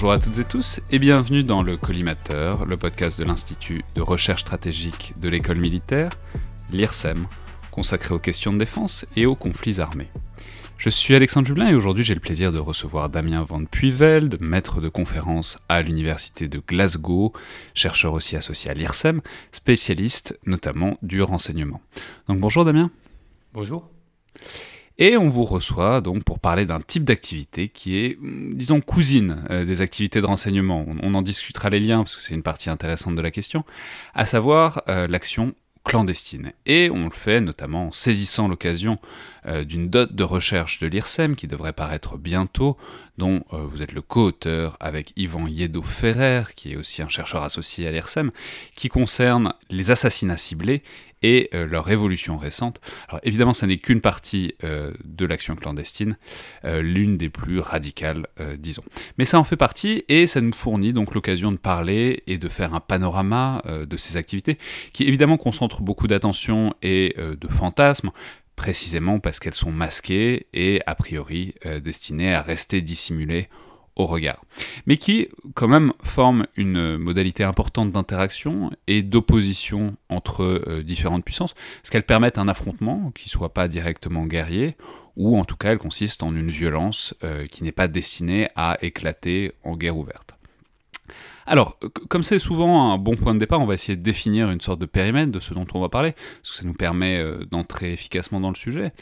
Bonjour à toutes et tous et bienvenue dans le Collimateur, le podcast de l'Institut de recherche stratégique de l'école militaire, l'IRSEM, consacré aux questions de défense et aux conflits armés. Je suis Alexandre Jublin et aujourd'hui j'ai le plaisir de recevoir Damien Van Puyvelde, maître de conférence à l'université de Glasgow, chercheur aussi associé à l'IRSEM, spécialiste notamment du renseignement. Donc bonjour Damien. Bonjour. Et on vous reçoit donc pour parler d'un type d'activité qui est, disons, cousine euh, des activités de renseignement. On, en discutera les liens parce que c'est une partie intéressante de la question, à savoir euh, l'action clandestine. Et on le fait notamment en saisissant l'occasion euh, d'une dot de recherche de l'IRSEM qui devrait paraître bientôt, dont euh, vous êtes le co-auteur avec Yvan Yedo-Ferrer, qui est aussi un chercheur associé à l'IRSEM, qui concerne les assassinats ciblés et euh, leur évolution récente. Alors évidemment, ça n'est qu'une partie de l'action clandestine, l'une des plus radicales, disons. Mais ça en fait partie et ça nous fournit donc l'occasion de parler et de faire un panorama de ces activités qui évidemment concentrent beaucoup d'attention et de fantasmes, précisément parce qu'elles sont masquées et a priori euh, destinées à rester dissimulées au regard. Mais qui quand même forment une modalité importante d'interaction et d'opposition entre euh, différentes puissances, parce qu'elles permettent un affrontement qui soit pas directement guerrier, ou en tout cas elles consistent en une violence euh, qui n'est pas destinée à éclater en guerre ouverte. Alors, comme c'est souvent un bon point de départ, on va essayer de définir une sorte de périmètre de ce dont on va parler, parce que ça nous permet euh, d'entrer efficacement dans le sujet.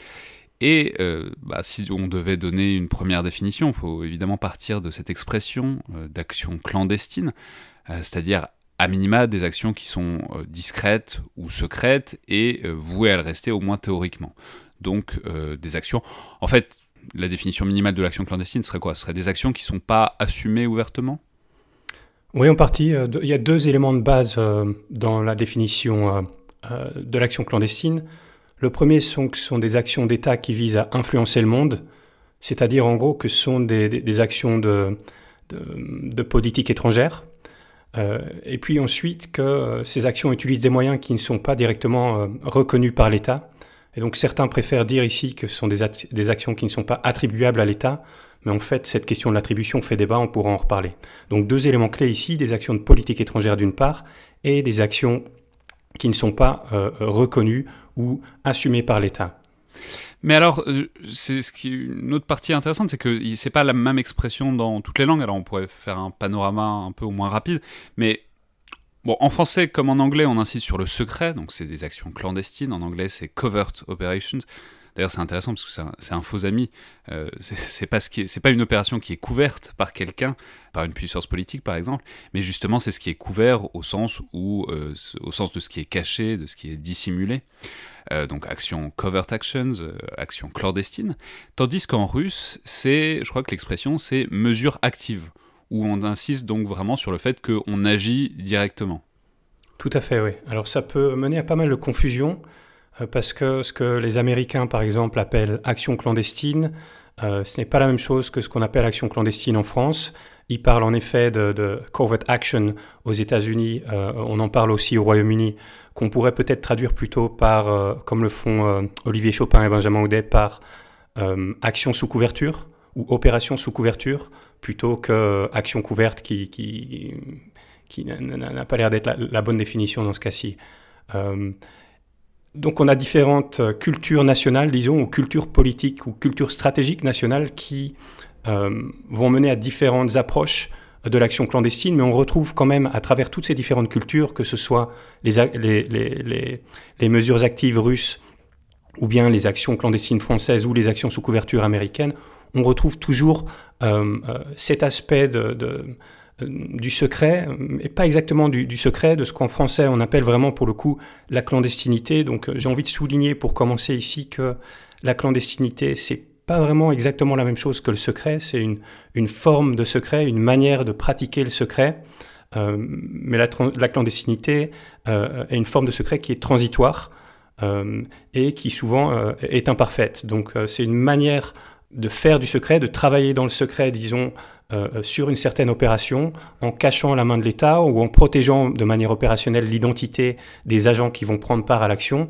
Et euh, bah, si on devait donner une première définition, il faut évidemment partir de cette expression euh, d'action clandestine, c'est-à-dire à minima des actions qui sont discrètes ou secrètes et vouées à le rester au moins théoriquement. Donc des actions, en fait, la définition minimale de l'action clandestine serait quoi? Ce serait des actions qui ne sont pas assumées ouvertement? Oui, en partie. Euh, il y a deux éléments de base euh, dans la définition euh, de l'action clandestine. Le premier sont, sont des actions d'État qui visent à influencer le monde, c'est-à-dire en gros que ce sont des, actions de, politique étrangère. et puis ensuite que ces actions utilisent des moyens qui ne sont pas directement reconnus par l'État. Et donc certains préfèrent dire ici que ce sont des actions qui ne sont pas attribuables à l'État, mais en fait, cette question de l'attribution fait débat, on pourra en reparler. Donc deux éléments clés ici, des actions de politique étrangère d'une part, et des actions qui ne sont pas euh, reconnues ou assumées par l'État. Mais alors, euh, c'est ce qui une autre partie intéressante, c'est que c'est pas la même expression dans toutes les langues. Alors, on pourrait faire un panorama un peu au moins rapide, mais Bon, en français comme en anglais, on insiste sur le secret, donc c'est des actions clandestines. En anglais, c'est covert operations. D'ailleurs, c'est intéressant parce que c'est un, faux ami. Euh, c'est pas ce qui c'est pas une opération qui est couverte par quelqu'un, par une puissance politique par exemple, mais justement c'est ce qui est couvert au sens où, euh, au sens de ce qui est caché, de ce qui est dissimulé. Euh, donc action covert actions, action clandestine. Tandis qu'en russe, c'est, je crois que l'expression c'est mesure active, où on insiste donc vraiment sur le fait qu'on agit directement. Tout à fait, oui. Alors ça peut mener à pas mal de confusion. Euh, parce que ce que les Américains, par exemple, appellent action clandestine, euh, ce n'est pas la même chose que ce qu'on appelle action clandestine en France. Ils parlent en effet de, covert action aux États-Unis, euh, on en parle aussi au Royaume-Uni, qu'on pourrait peut-être traduire plutôt par, comme le font Olivier Chopin et Benjamin Audet, par action sous couverture ou opération sous couverture, plutôt que action couverte qui, n'a pas l'air d'être la, bonne définition dans ce cas-ci. Donc on a différentes euh, cultures nationales, disons, ou cultures politiques ou cultures stratégiques nationales qui euh, vont mener à différentes approches de l'action clandestine, mais on retrouve quand même à travers toutes ces différentes cultures, que ce soit les, mesures actives russes ou bien les actions clandestines françaises ou les actions sous couverture américaines, on retrouve toujours euh, cet aspect de euh, du secret, et pas exactement du, secret, de ce qu'en français on appelle vraiment pour le coup la clandestinité. Donc euh, j'ai envie de souligner pour commencer ici que la clandestinité, c'est pas vraiment exactement la même chose que le secret, c'est une, une forme de secret, une manière de pratiquer le secret. Euh, mais la, la clandestinité est une forme de secret qui est transitoire et qui souvent est imparfaite. Donc c'est une manière de faire du secret, de travailler dans le secret, disons, euh, sur une certaine opération en cachant la main de l'État ou en protégeant de manière opérationnelle l'identité des agents qui vont prendre part à l'action,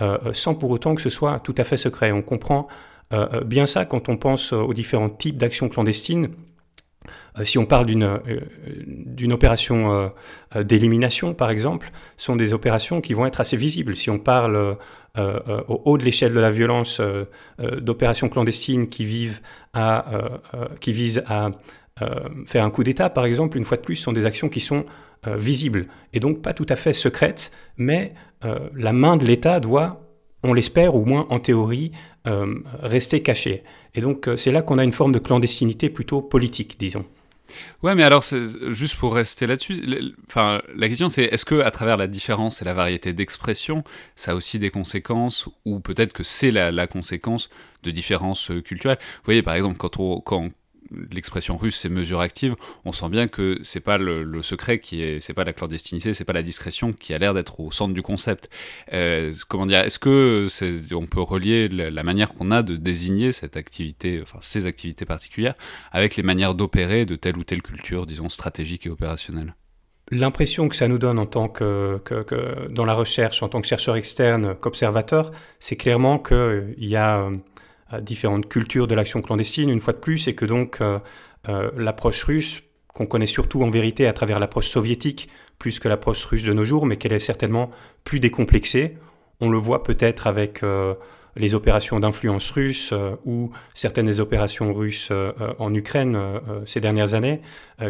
euh, sans pour autant que ce soit tout à fait secret. On comprend euh, bien ça quand on pense aux différents types d'actions clandestines. Si on parle d'une opération d'élimination, par exemple, sont des opérations qui vont être assez visibles. Si on parle au haut de l'échelle de la violence d'opérations clandestines qui, visent à faire un coup d'État, par exemple, une fois de plus, sont des actions qui sont visibles et donc pas tout à fait secrètes, mais la main de l'État doit on l'espère, au moins en théorie, euh, rester caché. Et donc euh, c'est là qu'on a une forme de clandestinité plutôt politique, disons. Ouais, mais alors, juste pour rester là-dessus, enfin, la question c'est est-ce que à travers la différence et la variété d'expression, ça a aussi des conséquences, ou peut-être que c'est la, conséquence de différences euh, culturelles? Vous voyez, par exemple, quand on, quand, l'expression russe, c'est mesure active, on sent bien que c'est pas le, secret qui est, c'est pas la clandestinité, c'est pas la discrétion qui a l'air d'être au centre du concept. Euh, comment dire Est-ce que on peut relier la, manière qu'on a de désigner cette activité, enfin ces activités particulières, avec les manières d'opérer de telle ou telle culture, disons stratégique et opérationnelle? L'impression que ça nous donne en tant que, que, dans la recherche, en tant que chercheur externe, qu'observateur, c'est clairement qu'il y a différentes cultures de l'action clandestine, une fois de plus, et que donc euh, euh, l'approche russe, qu'on connaît surtout en vérité à travers l'approche soviétique, plus que l'approche russe de nos jours, mais qu'elle est certainement plus décomplexée. On le voit peut-être avec euh, les opérations d'influence russe ou certaines des opérations russes en Ukraine ces dernières années,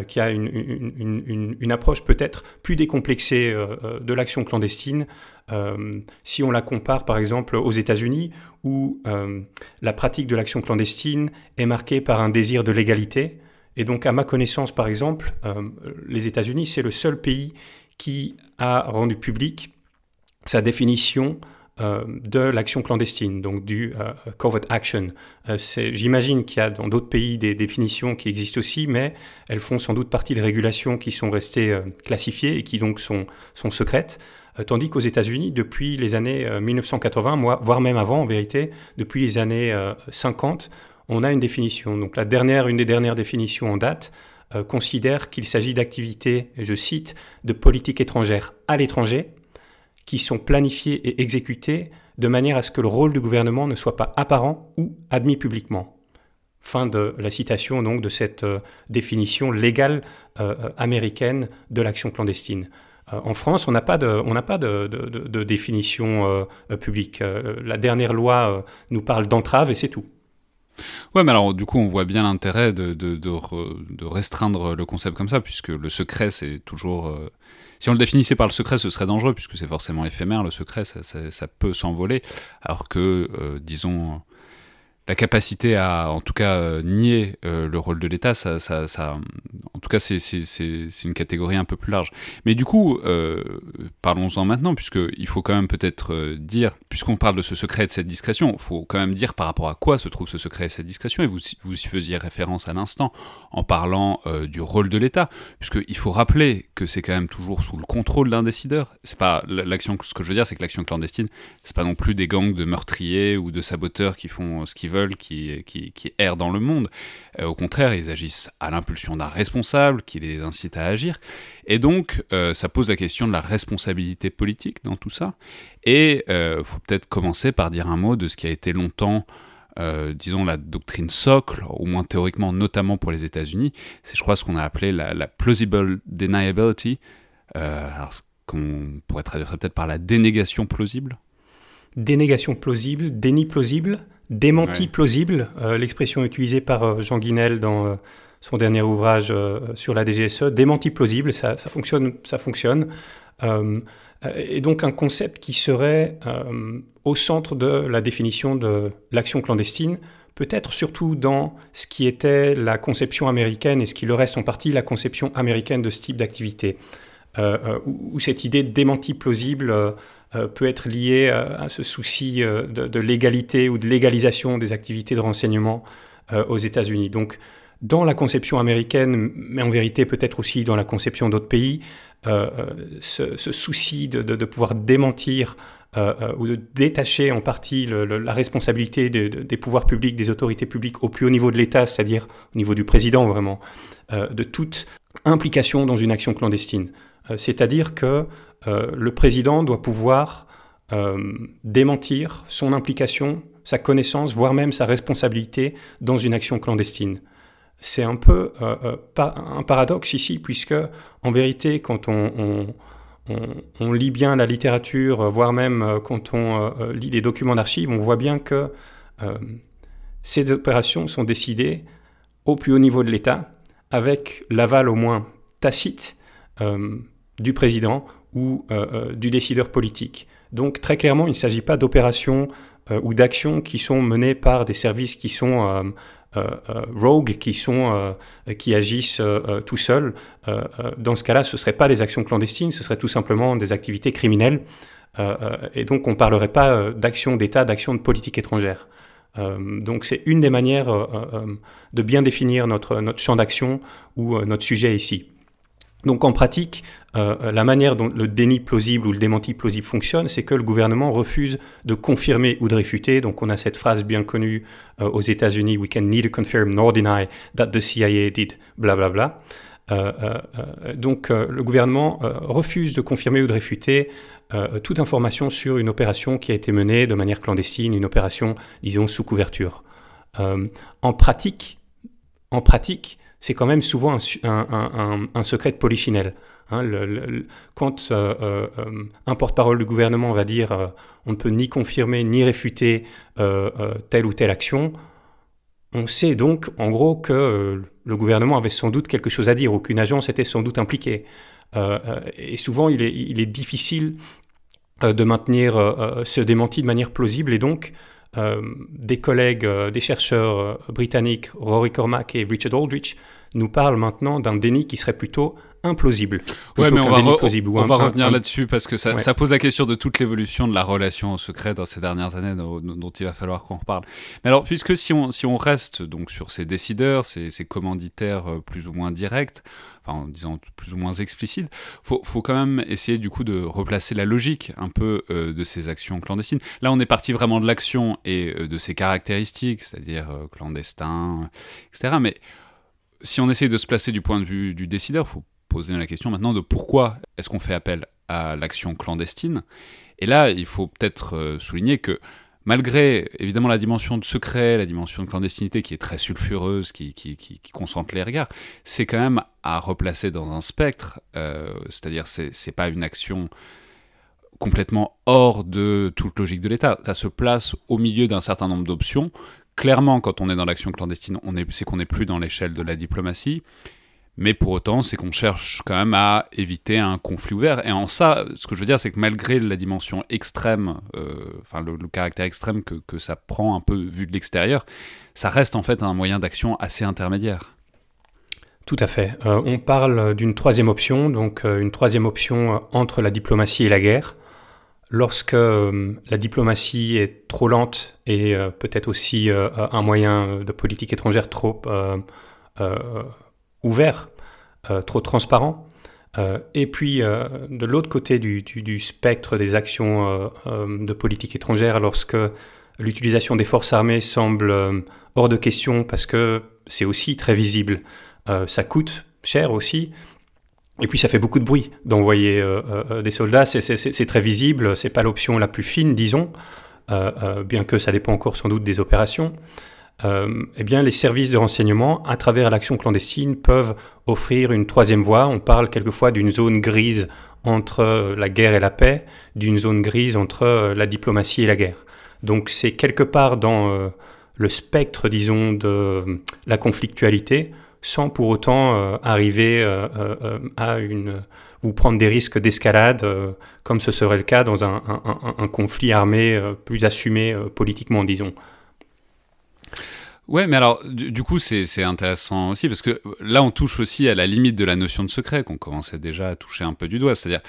qui a une, une, une approche peut-être plus décomplexée de l'action clandestine, euh, si on la compare par exemple aux États-Unis, où euh, la pratique de l'action clandestine est marquée par un désir de légalité, et donc à ma connaissance par exemple, euh, les États-Unis, c'est le seul pays qui a rendu public sa définition de l'action clandestine, donc du covert action. J'imagine qu'il y a dans d'autres pays des définitions qui existent aussi, mais elles font sans doute partie de régulations qui sont restées classifiées et qui donc sont, sont secrètes. Euh, tandis qu'aux États-Unis, depuis les années 1980, euh, voire même avant en vérité, depuis les années 50, euh, on a une définition. Donc la dernière, une des dernières définitions en date, considère qu'il s'agit d'activités, je cite, de politique étrangère à l'étranger, qui sont planifiées et exécutées de manière à ce que le rôle du gouvernement ne soit pas apparent ou admis publiquement. Fin de la citation donc de cette définition légale américaine de l'action clandestine. Euh, en France, on n'a pas de, définition euh, publique. Euh, la dernière loi nous parle d'entrave et c'est tout. Ouais, mais alors du coup, on voit bien l'intérêt de, restreindre le concept comme ça, puisque le secret, c'est toujours. Si on le définissait par le secret, ce serait dangereux, puisque c'est forcément éphémère, le secret, ça peut s'envoler, alors que, disons, la capacité à, en tout cas, euh, nier euh, le rôle de l'État, ça, ça, ça, en tout cas, c'est une catégorie un peu plus large. Mais du coup, euh, parlons-en maintenant, puisqu'il faut quand même peut-être dire, puisqu'on parle de ce secret et de cette discrétion, il faut quand même dire par rapport à quoi se trouve ce secret et cette discrétion, et vous, vous y faisiez référence à l'instant en parlant du rôle de l'État, puisqu'il faut rappeler que c'est quand même toujours sous le contrôle d'un décideur. C'est pas l'action, ce que je veux dire, c'est que l'action clandestine, c'est pas non plus des gangs de meurtriers ou de saboteurs qui font ce qu'ils veulent qui, qui, errent dans le monde. Euh, au contraire, ils agissent à l'impulsion d'un responsable qui les incite à agir. Et donc, euh, ça pose la question de la responsabilité politique dans tout ça. Et il euh, faut peut-être commencer par dire un mot de ce qui a été longtemps disons, la doctrine socle, au moins théoriquement, notamment pour les États-Unis, c'est, je crois, ce qu'on a appelé la, plausible deniability, qu'on pourrait traduire peut-être par la dénégation plausible. Dénégation plausible, déni plausible, Démenti plausible, euh, l'expression utilisée par euh, Jean Guinel dans euh, son dernier ouvrage sur la DGSE, démenti plausible, ça, fonctionne. Ça fonctionne. et donc un concept qui serait au centre de la définition de l'action clandestine, peut-être surtout dans ce qui était la conception américaine et ce qui le reste en partie la conception américaine de ce type d'activité, où, cette idée de démenti plausible peut être lié euh, à ce souci euh, de, légalité ou de légalisation des activités de renseignement aux États-Unis. Donc, dans la conception américaine, mais en vérité peut-être aussi dans la conception d'autres pays, ce, souci de, pouvoir démentir ou de détacher en partie la responsabilité des pouvoirs publics, des autorités publiques au plus haut niveau de l'État, c'est-à-dire au niveau du président vraiment, de toute implication dans une action clandestine. C'est-à-dire que euh, le président doit pouvoir euh, démentir son implication, sa connaissance, voire même sa responsabilité dans une action clandestine. c'est un peu un paradoxe ici, puisque en vérité, quand on, lit bien la littérature, voire même quand on lit des documents d'archives, on voit bien que ces opérations sont décidées au plus haut niveau de l'État, avec l'aval au moins tacite euh, du président ou euh, euh, du décideur politique. Donc très clairement, il ne s'agit pas d'opérations ou d'actions qui sont menées par des services qui sont rogue, qui, sont, qui agissent tout seuls. dans ce cas-là, ce ne seraient pas des actions clandestines, ce seraient tout simplement des activités criminelles. et donc on ne parlerait pas d'actions d'État, d'actions de politique étrangère. Euh, donc c'est une des manières euh, euh, de bien définir notre, notre champ d'action ou notre sujet ici. Donc en pratique, la manière dont le déni plausible ou le démenti plausible fonctionne, c'est que le gouvernement refuse de confirmer ou de réfuter. Donc on a cette phrase bien connue aux États-Unis, We can neither confirm nor deny that the CIA did bla bla bla. donc le gouvernement refuse de confirmer ou de réfuter euh, toute information sur une opération qui a été menée de manière clandestine, une opération, disons, sous couverture. en pratique, en pratique, c'est quand même souvent un, secret de polichinelle. Hein, quand euh, euh, un porte-parole du gouvernement va dire on ne peut ni confirmer ni réfuter telle ou telle action, on sait donc en gros que le gouvernement avait sans doute quelque chose à dire ou qu'une agence était sans doute impliquée. et souvent, il est, il est difficile euh, de maintenir euh, euh, ce démenti de manière plausible et donc des collègues, des chercheurs britanniques, Rory Cormack et Richard Aldrich, nous parlent maintenant d'un déni qui serait plutôt implausible. Ouais, mais on va, on, va revenir là-dessus parce que ça, ça, pose la question de toute l'évolution de la relation au secret dans ces dernières années dont, dont il va falloir qu'on reparle. Mais alors, puisque si on, si on reste donc sur ces décideurs, ces, ces commanditaires plus ou moins directs, en disant plus ou moins explicite, faut, faut quand même essayer du coup de replacer la logique un peu euh, de ces actions clandestines. Là, on est parti vraiment de l'action et euh, de ses caractéristiques, c'est-à-dire euh, clandestin, etc. Mais si on essaye de se placer du point de vue du décideur, faut poser la question maintenant de pourquoi est-ce qu'on fait appel à l'action clandestine. Et là, il faut peut-être souligner que malgré évidemment la dimension de secret, la dimension de clandestinité qui est très sulfureuse, qui, concentre les regards, c'est quand même à replacer dans un spectre, euh, c'est-à-dire c'est, c'est pas une action complètement hors de toute logique de l'État, ça se place au milieu d'un certain nombre d'options. Clairement, quand on est dans l'action clandestine, on est, c'est qu'on n'est plus dans l'échelle de la diplomatie. Mais pour autant, c'est qu'on cherche quand même à éviter un conflit ouvert. Et en ça, ce que je veux dire, c'est que malgré la dimension extrême, euh, enfin le, caractère extrême que, que, ça prend un peu vu de l'extérieur, ça reste en fait un moyen d'action assez intermédiaire. Tout à fait. Euh, on parle d'une troisième option, donc euh, une troisième option entre la diplomatie et la guerre. Lorsque la diplomatie est trop lente et peut-être aussi un moyen de politique étrangère trop ouvert, euh, trop transparent. Euh, et puis, euh, de l'autre côté du, spectre des actions de politique étrangère, lorsque l'utilisation des forces armées semble hors de question parce que c'est aussi très visible, ça coûte cher aussi, et puis ça fait beaucoup de bruit d'envoyer des soldats, c'est très visible, c'est pas l'option la plus fine, disons, bien que ça dépend encore sans doute des opérations euh, eh bien, les services de renseignement, à travers l'action clandestine, peuvent offrir une troisième voie. On parle quelquefois d'une zone grise entre euh, la guerre et la paix, d'une zone grise entre euh, la diplomatie et la guerre. Donc c'est quelque part dans le spectre, disons, de la conflictualité, sans pour autant arriver à une ou prendre des risques d'escalade, comme ce serait le cas dans un conflit armé plus assumé politiquement, disons. Ouais, mais alors, du, coup, c'est intéressant aussi, parce que là, on touche aussi à la limite de la notion de secret, qu'on commençait déjà à toucher un peu du doigt. C'est-à-dire,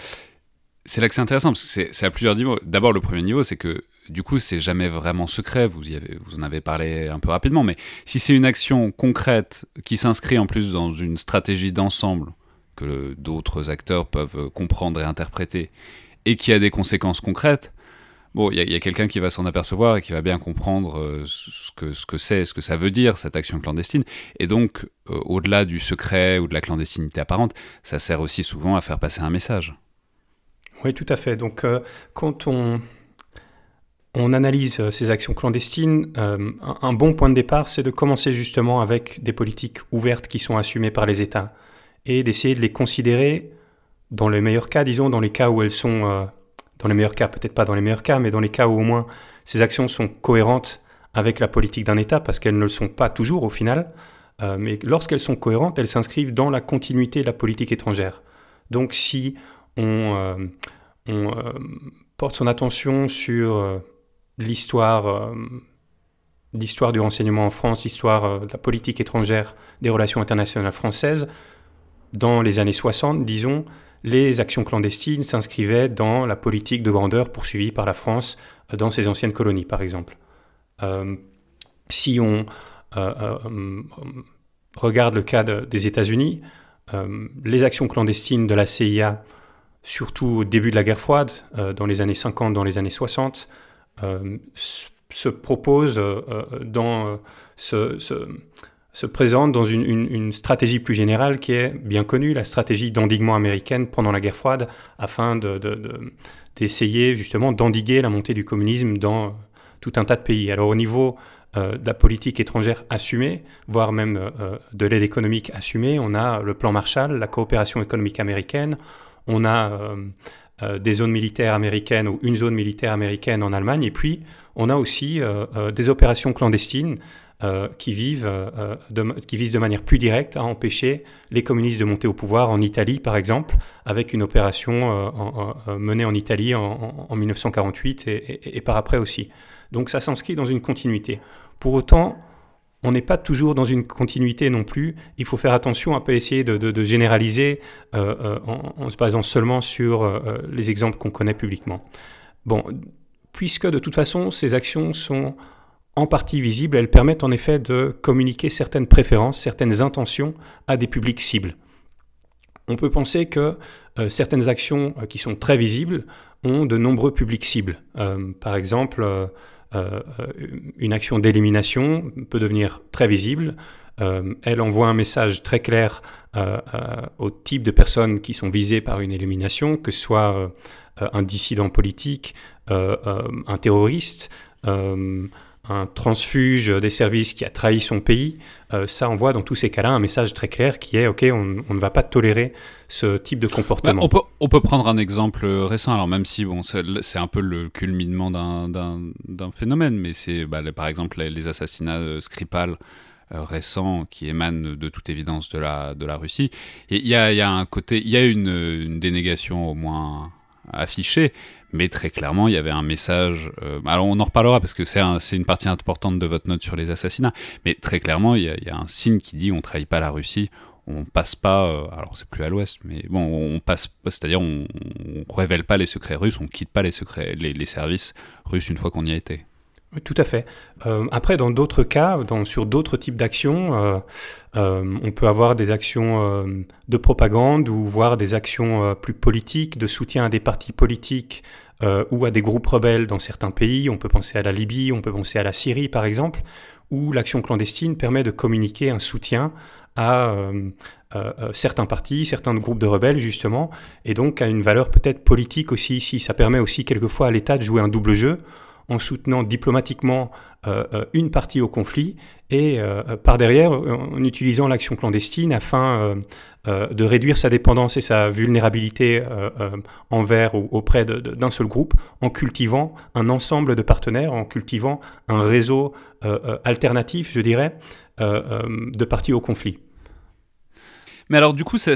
c'est là que c'est intéressant, parce que c'est à plusieurs niveaux. D'abord, le premier niveau, c'est que, du coup, c'est jamais vraiment secret, vous, vous en avez parlé un peu rapidement, mais si c'est une action concrète qui s'inscrit en plus dans une stratégie d'ensemble que d'autres acteurs peuvent comprendre et interpréter, et qui a des conséquences concrètes, bon, il y a, quelqu'un qui va s'en apercevoir et qui va bien comprendre euh, ce que ce que c'est, ce que ça veut dire cette action clandestine. Et donc, euh, au-delà du secret ou de la clandestinité apparente, ça sert aussi souvent à faire passer un message. Oui, tout à fait. Donc, euh, quand on on analyse ces actions clandestines, un, bon point de départ, c'est de commencer justement avec des politiques ouvertes qui sont assumées par les États et d'essayer de les considérer dans les meilleurs cas, disons, dans les cas où elles sont, dans les meilleurs cas, peut-être pas dans les meilleurs cas, mais dans les cas où au moins ces actions sont cohérentes avec la politique d'un État, parce qu'elles ne le sont pas toujours au final, mais lorsqu'elles sont cohérentes, elles s'inscrivent dans la continuité de la politique étrangère. Donc si on, on porte son attention sur l'histoire euh, l'histoire du renseignement en France, l'histoire euh, de la politique étrangère des relations internationales françaises, dans les années 60, disons, les actions clandestines s'inscrivaient dans la politique de grandeur poursuivie par la France euh, dans ses anciennes colonies, par exemple. si on regarde le cas des États-Unis, les actions clandestines de la CIA, surtout au début de la guerre froide, dans les années 50, dans les années 60, euh, se propose euh, euh, dans se, se, présente dans une, stratégie plus générale qui est bien connue, la stratégie d'endiguement américaine pendant la guerre froide, afin d'essayer de, justement d'endiguer la montée du communisme dans tout un tas de pays. Alors au niveau de la politique étrangère assumée, voire même de l'aide économique assumée, on a le plan Marshall, la coopération économique américaine, on a euh, des zones militaires américaines ou une zone militaire américaine en Allemagne. Et puis, on a aussi euh, euh, des opérations clandestines qui, vivent, qui visent de manière plus directe à empêcher les communistes de monter au pouvoir en Italie, par exemple, avec une opération menée en Italie en, 1948 et, par après aussi. Donc ça s'inscrit dans une continuité. Pour autant, on n'est pas toujours dans une continuité non plus. Il faut faire attention à pas essayer de, généraliser euh, euh, en, se basant seulement sur euh, les exemples qu'on connaît publiquement. Bon, puisque de toute façon ces actions sont en partie visibles, elles permettent en effet de communiquer certaines préférences, certaines intentions à des publics cibles. On peut penser que certaines actions qui sont très visibles ont de nombreux publics cibles. par exemple, euh, une action d'élimination peut devenir très visible. Euh, elle envoie un message très clair euh, au type de personnes qui sont visées par une élimination, que ce soit un dissident politique, un terroriste, un transfuge des services qui a trahi son pays, euh, ça envoie dans tous ces cas-là un message très clair qui est OK, on, ne va pas tolérer ce type de comportement. Bah, on, peut, prendre un exemple récent, alors même si bon, c'est un peu le culminement d'un phénomène, mais c'est bah, par exemple les, assassinats euh, Skripal. Euh, récents qui émanent de toute évidence de la, de la Russie. Et il y a, y a, un côté, il y a une, une dénégation au moins affichée, mais très clairement, il y avait un message. Euh, alors, on en reparlera parce que c'est une partie importante de votre note sur les assassinats. Mais très clairement, il y a, un signe qui dit on trahit pas la Russie, on passe pas. Euh, alors, c'est plus à l'ouest, mais bon, on passe. C'est-à-dire, on, on, révèle pas les secrets russes, on quitte pas les secrets, les services russes une fois qu'on y a été. Tout à fait. Euh, après, dans d'autres cas, sur d'autres types d'actions, euh, euh, on peut avoir des actions de propagande ou voir des actions plus politiques, de soutien à des partis politiques ou à des groupes rebelles dans certains pays. On peut penser à la Libye, on peut penser à la Syrie, par exemple, où l'action clandestine permet de communiquer un soutien à certains partis, certains groupes de rebelles, justement, et donc à une valeur peut-être politique aussi ici. Ça permet aussi quelquefois à l'État de jouer un double jeu en soutenant diplomatiquement euh, euh, une partie au conflit et euh, par derrière en utilisant l'action clandestine afin de réduire sa dépendance et sa vulnérabilité envers ou auprès d'un seul groupe en cultivant un ensemble de partenaires, en cultivant un réseau alternatif, je dirais, de parties au conflit. Mais alors du coup, ça,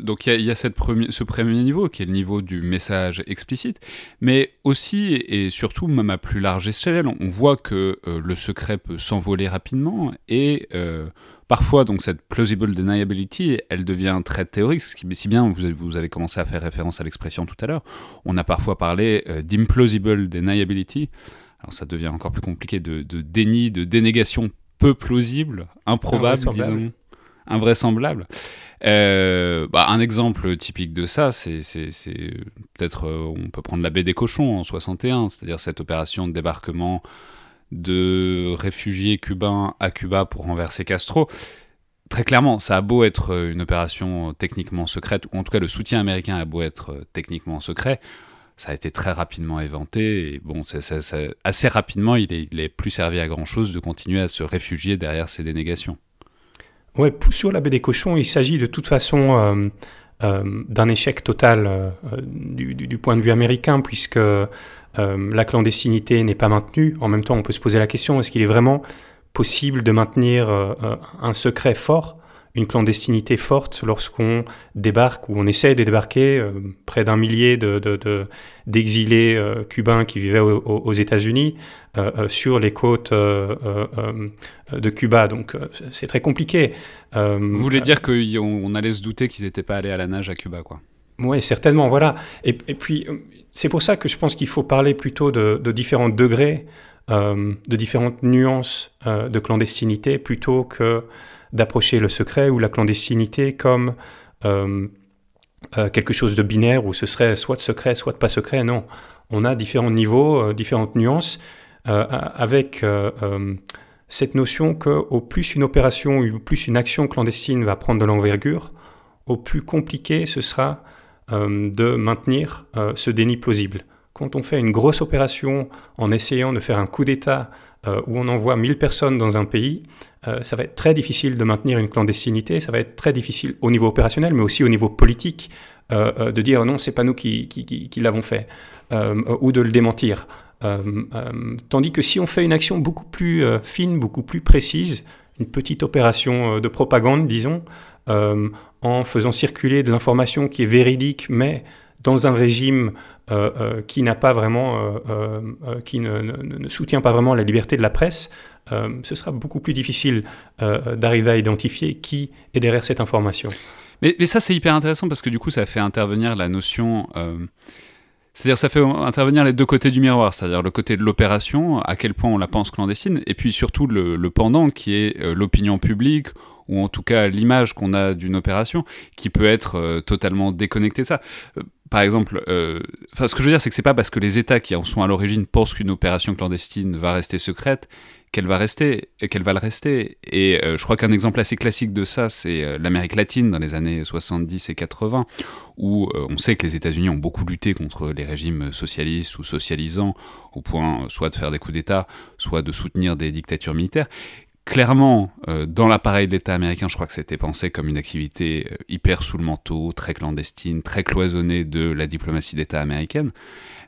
donc il y a, cette ce premier niveau qui est le niveau du message explicite, mais aussi et surtout même à plus large échelle, on voit que euh, le secret peut s'envoler rapidement et euh, parfois donc cette plausible deniability, elle devient très théorique, si bien vous avez, vous avez commencé à faire référence à l'expression tout à l'heure. On a parfois parlé euh, d'implausible deniability. Alors ça devient encore plus compliqué de, de déni, de dénégation peu plausible, improbable, disons invraisemblable. Euh, bah, un exemple typique de ça, c'est peut-être, euh, on peut prendre la baie des cochons en 61, c'est-à-dire cette opération de débarquement de réfugiés cubains à Cuba pour renverser Castro. Très clairement, ça a beau être une opération techniquement secrète, ou en tout cas le soutien américain a beau être techniquement secret, ça a été très rapidement éventé. Et bon, assez rapidement, il est, il plus servi à grand chose de continuer à se réfugier derrière ces dénégations. Ouais, sur la baie des cochons, il s'agit de toute façon euh, euh, d'un échec total euh, du, du, point de vue américain, puisque la clandestinité n'est pas maintenue. En même temps, on peut se poser la question est-ce qu'il est vraiment possible de maintenir un secret fort? Une clandestinité forte lorsqu'on débarque ou on essaie de débarquer euh, près d'un millier d'exilés de, euh, cubains qui vivaient aux États-Unis euh, sur les côtes de Cuba. Donc c'est très compliqué. Vous voulez dire qu'on allait se douter qu'ils n'étaient pas allés à la nage à Cuba, quoi Oui, certainement, voilà. Et, puis c'est pour ça que je pense qu'il faut parler plutôt de, de différents degrés, de différentes nuances de clandestinité plutôt que d'approcher le secret ou la clandestinité comme euh, euh, quelque chose de binaire où ce serait soit secret, soit pas secret. Non, on a différents niveaux, euh, différentes nuances, avec cette notion que au plus une opération, au plus une action clandestine va prendre de l'envergure, au plus compliqué ce sera de maintenir ce déni plausible. Quand on fait une grosse opération en essayant de faire un coup d'État où on envoie 1000 personnes dans un pays, euh, ça va être très difficile de maintenir une clandestinité, ça va être très difficile au niveau opérationnel, mais aussi au niveau politique, euh, euh, de dire non, c'est pas nous qui, l'avons fait, ou de le démentir. tandis que si on fait une action beaucoup plus fine, beaucoup plus précise, une petite opération de propagande, disons, en faisant circuler de l'information qui est véridique, mais dans un régime qui n'a pas vraiment, qui ne, soutient pas vraiment la liberté de la presse, euh, ce sera beaucoup plus difficile euh, d'arriver à identifier qui est derrière cette information. Mais, ça, c'est hyper intéressant parce que du coup, ça fait intervenir la notion. Euh, c'est-à-dire, ça fait intervenir les deux côtés du miroir, c'est-à-dire le côté de l'opération, à quel point on la pense clandestine, et puis surtout le pendant qui est l'opinion publique, ou en tout cas l'image qu'on a d'une opération, qui peut être totalement déconnectée de ça par exemple, euh, ce que je veux dire, c'est que c'est pas parce que les États qui en sont à l'origine pensent qu'une opération clandestine va rester secrète qu'elle va rester, qu'elle va le rester. Et euh, je crois qu'un exemple assez classique de ça, c'est euh, l'Amérique latine dans les années 70 et 80, où on sait que les États-Unis ont beaucoup lutté contre les régimes socialistes ou socialisants, au point soit de faire des coups d'État, soit de soutenir des dictatures militaires clairement, euh, dans l'appareil de l'État américain, je crois que c'était pensé comme une activité euh, hyper sous le manteau, très clandestine, très cloisonnée de la diplomatie d'État américaine.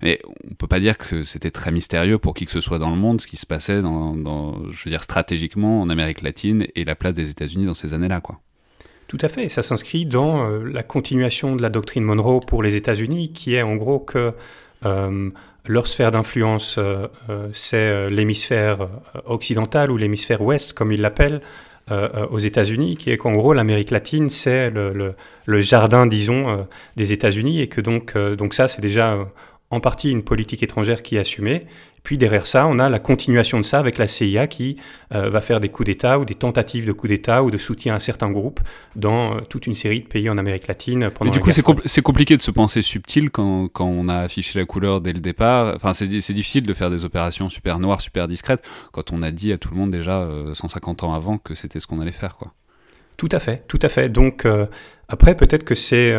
Mais on ne peut pas dire que c'était très mystérieux pour qui que ce soit dans le monde ce qui se passait, dans, je veux dire, stratégiquement en Amérique latine et la place des États-Unis dans ces années-là, quoi. Tout à fait, ça s'inscrit dans euh, la continuation de la doctrine Monroe pour les États-Unis, qui est en gros que leur sphère d'influence, euh, euh, c'est euh, l'hémisphère occidental ou l'hémisphère ouest, comme ils l'appellent, aux États-Unis, qui est qu'en gros l'Amérique latine, c'est le, le, jardin, disons, des États-Unis, et que donc, donc ça, c'est déjà en partie une politique étrangère qui est assumée. Puis derrière ça, on a la continuation de ça avec la CIA qui euh, va faire des coups d'État ou des tentatives de coups d'État ou de soutien à certains groupes dans euh, toute une série de pays en Amérique latine. Pendant Mais du coup, c'est compliqué de se penser subtil quand, quand, on a affiché la couleur dès le départ. Enfin, c'est difficile de faire des opérations super noires, super discrètes quand on a dit à tout le monde déjà 150 euh, ans avant que c'était ce qu'on allait faire, quoi. Tout à fait, tout à fait. Donc après, peut-être que c'est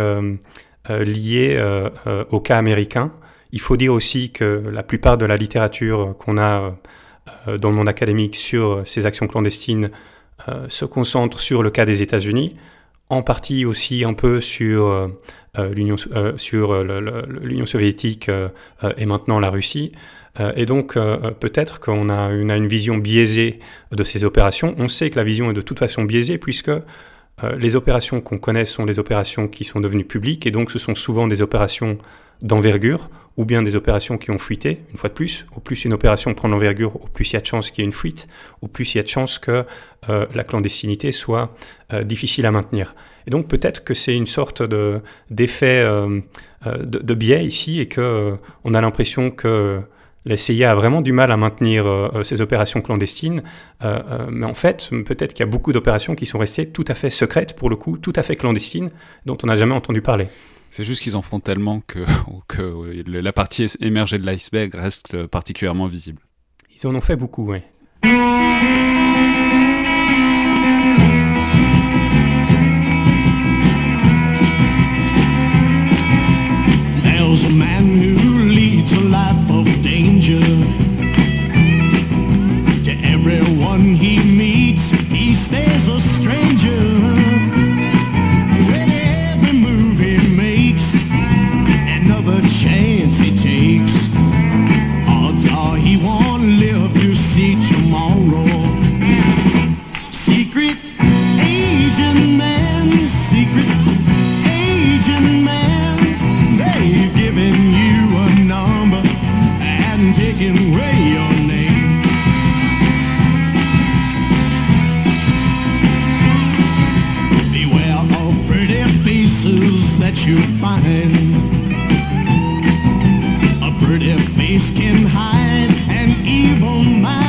lié au cas américain. Il faut dire aussi que la plupart de la littérature qu'on a euh, dans le monde académique sur ces actions clandestines euh, se concentre sur le cas des États-Unis, en partie aussi un peu sur euh, l'Union soviétique et maintenant la Russie. et donc peut-être qu'on a une, a une vision biaisée de ces opérations. On sait que la vision est de toute façon biaisée puisque les opérations qu'on connaît sont les opérations qui sont devenues publiques et donc ce sont souvent des opérations d'envergure ou bien des opérations qui ont fuité, une fois de plus. Au plus une opération prend l'envergure, au plus il y a de chances qu'il y ait une fuite, au plus il y a de chances que euh, la clandestinité soit euh, difficile à maintenir. Et donc peut-être que c'est une sorte d'effet euh, de, de, biais ici et que on a l'impression que la CIA a vraiment du mal à maintenir ces opérations clandestines, mais en fait, peut-être qu'il y a beaucoup d'opérations qui sont restées tout à fait secrètes, pour le coup, tout à fait clandestines, dont on n'a jamais entendu parler. C'est juste qu'ils en font tellement que, que la partie émergée de l'iceberg reste particulièrement visible. Ils en ont fait beaucoup, oui. A pretty face can hide an evil mind.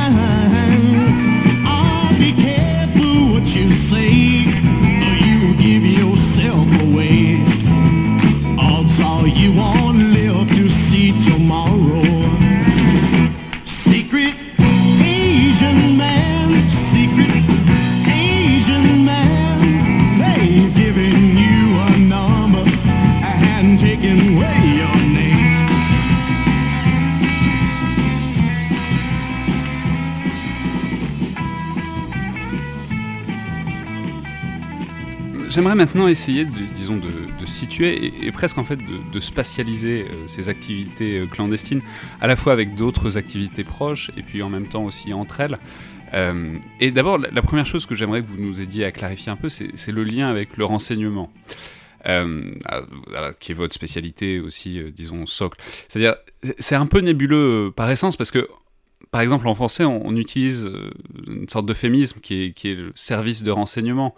J'aimerais maintenant essayer, de, disons, de, situer et, presque en fait de, spatialiser euh, ces activités euh, clandestines, à la fois avec d'autres activités proches et puis en même temps aussi entre elles. Euh, et d'abord, la, première chose que j'aimerais que vous nous aidiez à clarifier un peu, c'est le lien avec le renseignement. Qui est votre spécialité aussi, disons, socle. C'est-à-dire, c'est un peu nébuleux par essence parce que, par exemple, en français, on, utilise une sorte d'euphémisme qui est le service de renseignement,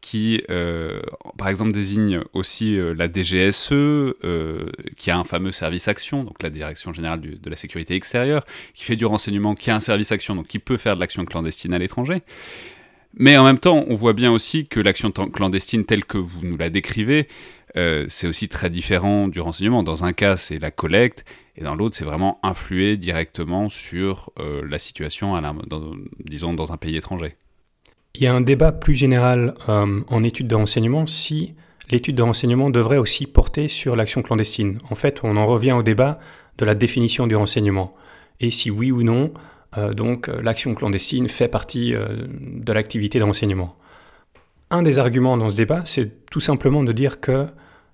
qui, euh, par exemple, désigne aussi euh, la DGSE, euh, qui a un fameux service action, donc la Direction générale de la sécurité extérieure, qui fait du renseignement, qui a un service action, donc qui peut faire de l'action clandestine à l'étranger. Mais en même temps, on voit bien aussi que l'action clandestine telle que vous nous la décrivez, c'est aussi très différent du renseignement. Dans un cas, c'est la collecte, et dans l'autre, c'est vraiment influer directement sur la situation, disons, dans un pays étranger. Il y a un débat plus général euh, en études de renseignement si l'étude de renseignement devrait aussi porter sur l'action clandestine. En fait, on en revient au débat de la définition du renseignement. Et si oui ou non, euh, donc euh, l'action clandestine fait partie de l'activité de renseignement. Un des arguments dans ce débat, c'est tout simplement de dire que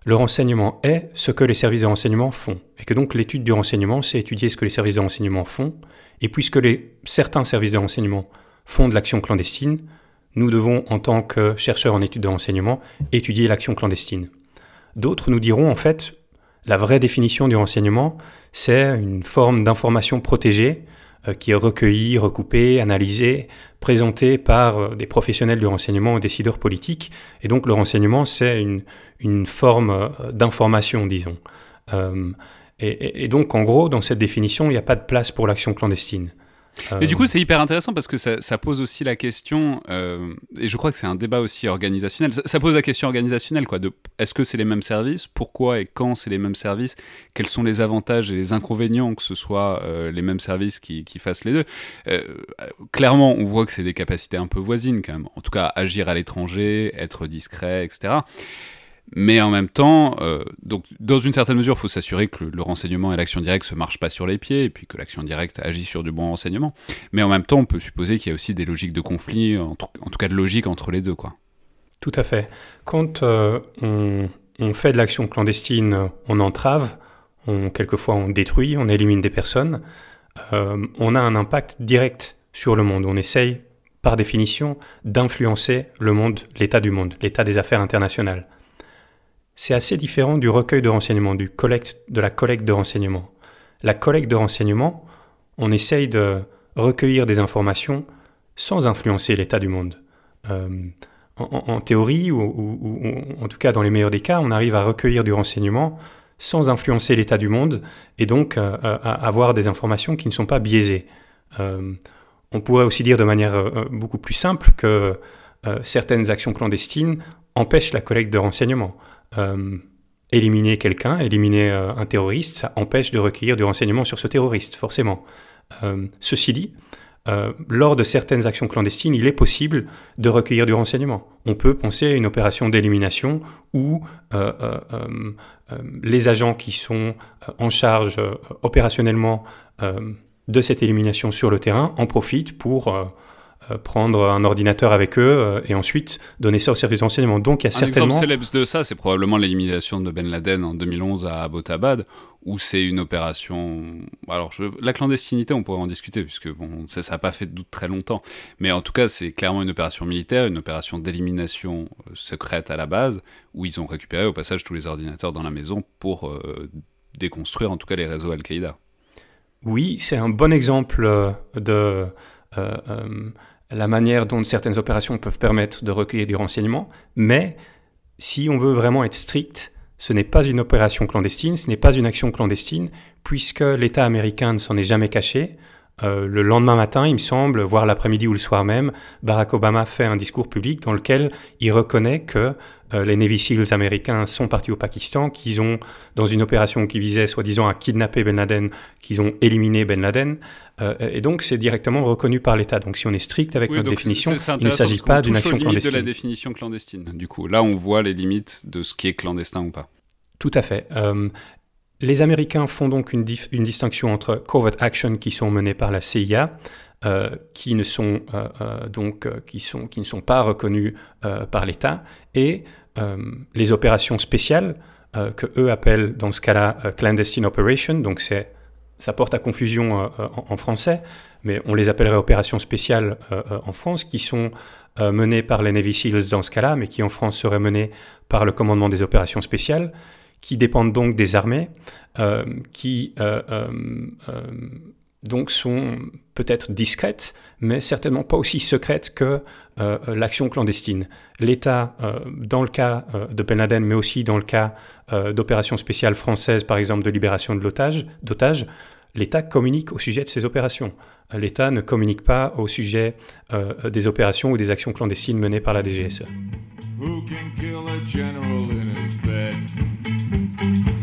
le renseignement est ce que les services de renseignement font. Et que donc l'étude du renseignement, c'est étudier ce que les services de renseignement font. Et puisque certains services de renseignement font de l'action clandestine, nous devons, en tant que chercheurs en études de renseignement, étudier l'action clandestine. D'autres nous diront, en fait, la vraie définition du renseignement, c'est une forme d'information protégée euh, qui est recueillie, recoupée, analysée, présentée par euh, des professionnels du renseignement ou décideurs politiques. Et donc le renseignement, c'est une, forme euh, d'information, disons. Et donc, en gros, dans cette définition, il n'y a pas de place pour l'action clandestine. Et du Euh, coup, c'est hyper intéressant parce que ça, ça pose aussi la question, euh, et je crois que c'est un débat aussi organisationnel. Ça, ça pose la question organisationnelle, quoi. De est-ce que c'est les mêmes services Pourquoi et quand c'est les mêmes services Quels sont les avantages et les inconvénients que ce soit euh, les mêmes services qui, qui fassent les deux Euh, Clairement, on voit que c'est des capacités un peu voisines quand même. En tout cas, agir à l'étranger, être discret, etc. Mais en même temps, euh, donc dans une certaine mesure, il faut s'assurer que le, renseignement et l'action directe se marchent pas sur les pieds, et puis que l'action directe agit sur du bon renseignement. Mais en même temps, on peut supposer qu'il y a aussi des logiques de conflit, en, tout- cas de logique entre les deux, quoi. Tout à fait. Quand euh, on, on fait de l'action clandestine, on entrave, on, quelquefois on détruit, on élimine des personnes, euh, on a un impact direct sur le monde. On essaye, par définition, d'influencer le monde, l'état du monde, l'état des affaires internationales. C'est assez différent du recueil de renseignements, de la collecte de renseignements. La collecte de renseignements, on essaye de recueillir des informations sans influencer l'état du monde. Euh, en, théorie, ou, en tout cas dans les meilleurs des cas, on arrive à recueillir du renseignement sans influencer l'état du monde et donc euh, à, à avoir des informations qui ne sont pas biaisées. Euh, on pourrait aussi dire de manière euh, beaucoup plus simple que euh, certaines actions clandestines empêchent la collecte de renseignements. Euh, éliminer quelqu'un, éliminer euh, un terroriste, ça empêche de recueillir du renseignement sur ce terroriste, forcément. Euh, ceci dit, lors de certaines actions clandestines, il est possible de recueillir du renseignement. On peut penser à une opération d'élimination où les agents qui sont en charge opérationnellement de cette élimination sur le terrain en profitent pour prendre un ordinateur avec eux euh, et ensuite donner ça au service de renseignement. Donc il y a Un certainement... exemple célèbre de ça, c'est probablement l'élimination de Ben Laden en 2011 à Abbottabad, où c'est une opération. Alors, je- la clandestinité, on pourrait en discuter, puisque bon, ça n'a pas fait de doute très longtemps. Mais en tout cas, c'est clairement une opération militaire, une opération d'élimination euh, secrète à la base, où ils ont récupéré au passage tous les ordinateurs dans la maison pour euh, déconstruire en tout cas les réseaux Al-Qaïda. Oui, c'est un bon exemple euh, de euh, euh, la manière dont certaines opérations peuvent permettre de recueillir du renseignement, mais si on veut vraiment être strict, ce n'est pas une opération clandestine, ce n'est pas une action clandestine, puisque l'État américain ne s'en est jamais caché. Euh, le lendemain matin, il me semble, voire l'après-midi ou le soir même, Barack Obama fait un discours public dans lequel il reconnaît que euh, les Navy SEALs américains sont partis au Pakistan, qu'ils ont, dans une opération qui visait soi-disant à kidnapper Ben Laden, qu'ils ont éliminé Ben Laden. Euh, et donc, c'est directement reconnu par l'État. Donc, si on est strict avec Oui, notre définition, il ne s'agit pas d'une action limites de la clandestine. définition clandestine. Du coup, là, on voit les limites de ce qui est clandestin ou pas. Tout à fait. Euh, les Américains font donc une, distinction entre covert action qui sont menées par la CIA, euh, qui ne sont euh, euh, donc qui ne sont pas reconnues par l'État, et les opérations spéciales que eux appellent dans ce cas-là clandestine operation. Donc c'est ça porte à confusion en, en français, mais on les appellerait opérations spéciales en France, qui sont menées par les Navy SEALs dans ce cas-là, mais qui en France seraient menées par le commandement des opérations spéciales, qui dépendent donc des armées, euh, qui euh, euh, donc sont peut-être discrètes, mais certainement pas aussi secrètes que l'action clandestine. L'État, dans le cas euh, de Ben Laden, mais aussi dans le cas d'opérations spéciales françaises, par exemple de libération de l'otage, d'otages, l'État communique au sujet de ces opérations. L'État ne communique pas au sujet des opérations ou des actions clandestines menées par la DGSE. thank you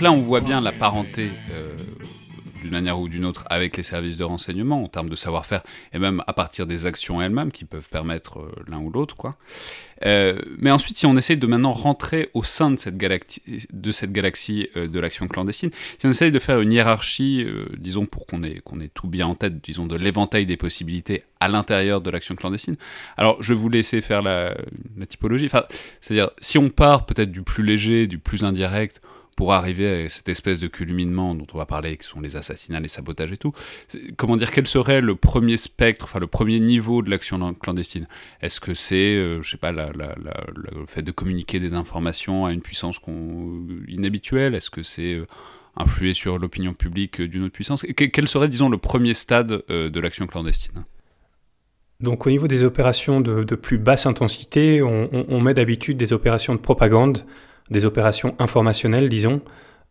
là, on voit bien la parenté, euh, d'une manière ou d'une autre, avec les services de renseignement, en termes de savoir-faire, et même à partir des actions elles-mêmes, qui peuvent permettre euh, l'un ou l'autre. quoi. Euh, mais ensuite, si on essaye de maintenant rentrer au sein de cette, galacti- de cette galaxie de l'action clandestine, si on essaye de faire une hiérarchie, disons pour qu'on ait, qu'on ait tout bien en tête, disons de l'éventail des possibilités à l'intérieur de l'action clandestine, alors je vais vous laisser faire la, typologie. C'est-à-dire, si on part peut-être du plus léger, du plus indirect, pour arriver à cette espèce de culminement dont on va parler, qui sont les assassinats, les sabotages et tout. Comment dire, quel serait le premier spectre, enfin le premier niveau de l'action clandestine? Est-ce que c'est, euh, je sais pas, le fait de communiquer des informations à une puissance qu'on- inhabituelle? Est-ce que c'est euh, influer sur l'opinion publique euh, d'une autre puissance? Que- Quel serait, disons, le premier stade euh, de l'action clandestine? Donc au niveau des opérations de, plus basse intensité, on met d'habitude des opérations de propagande, des opérations informationnelles, disons,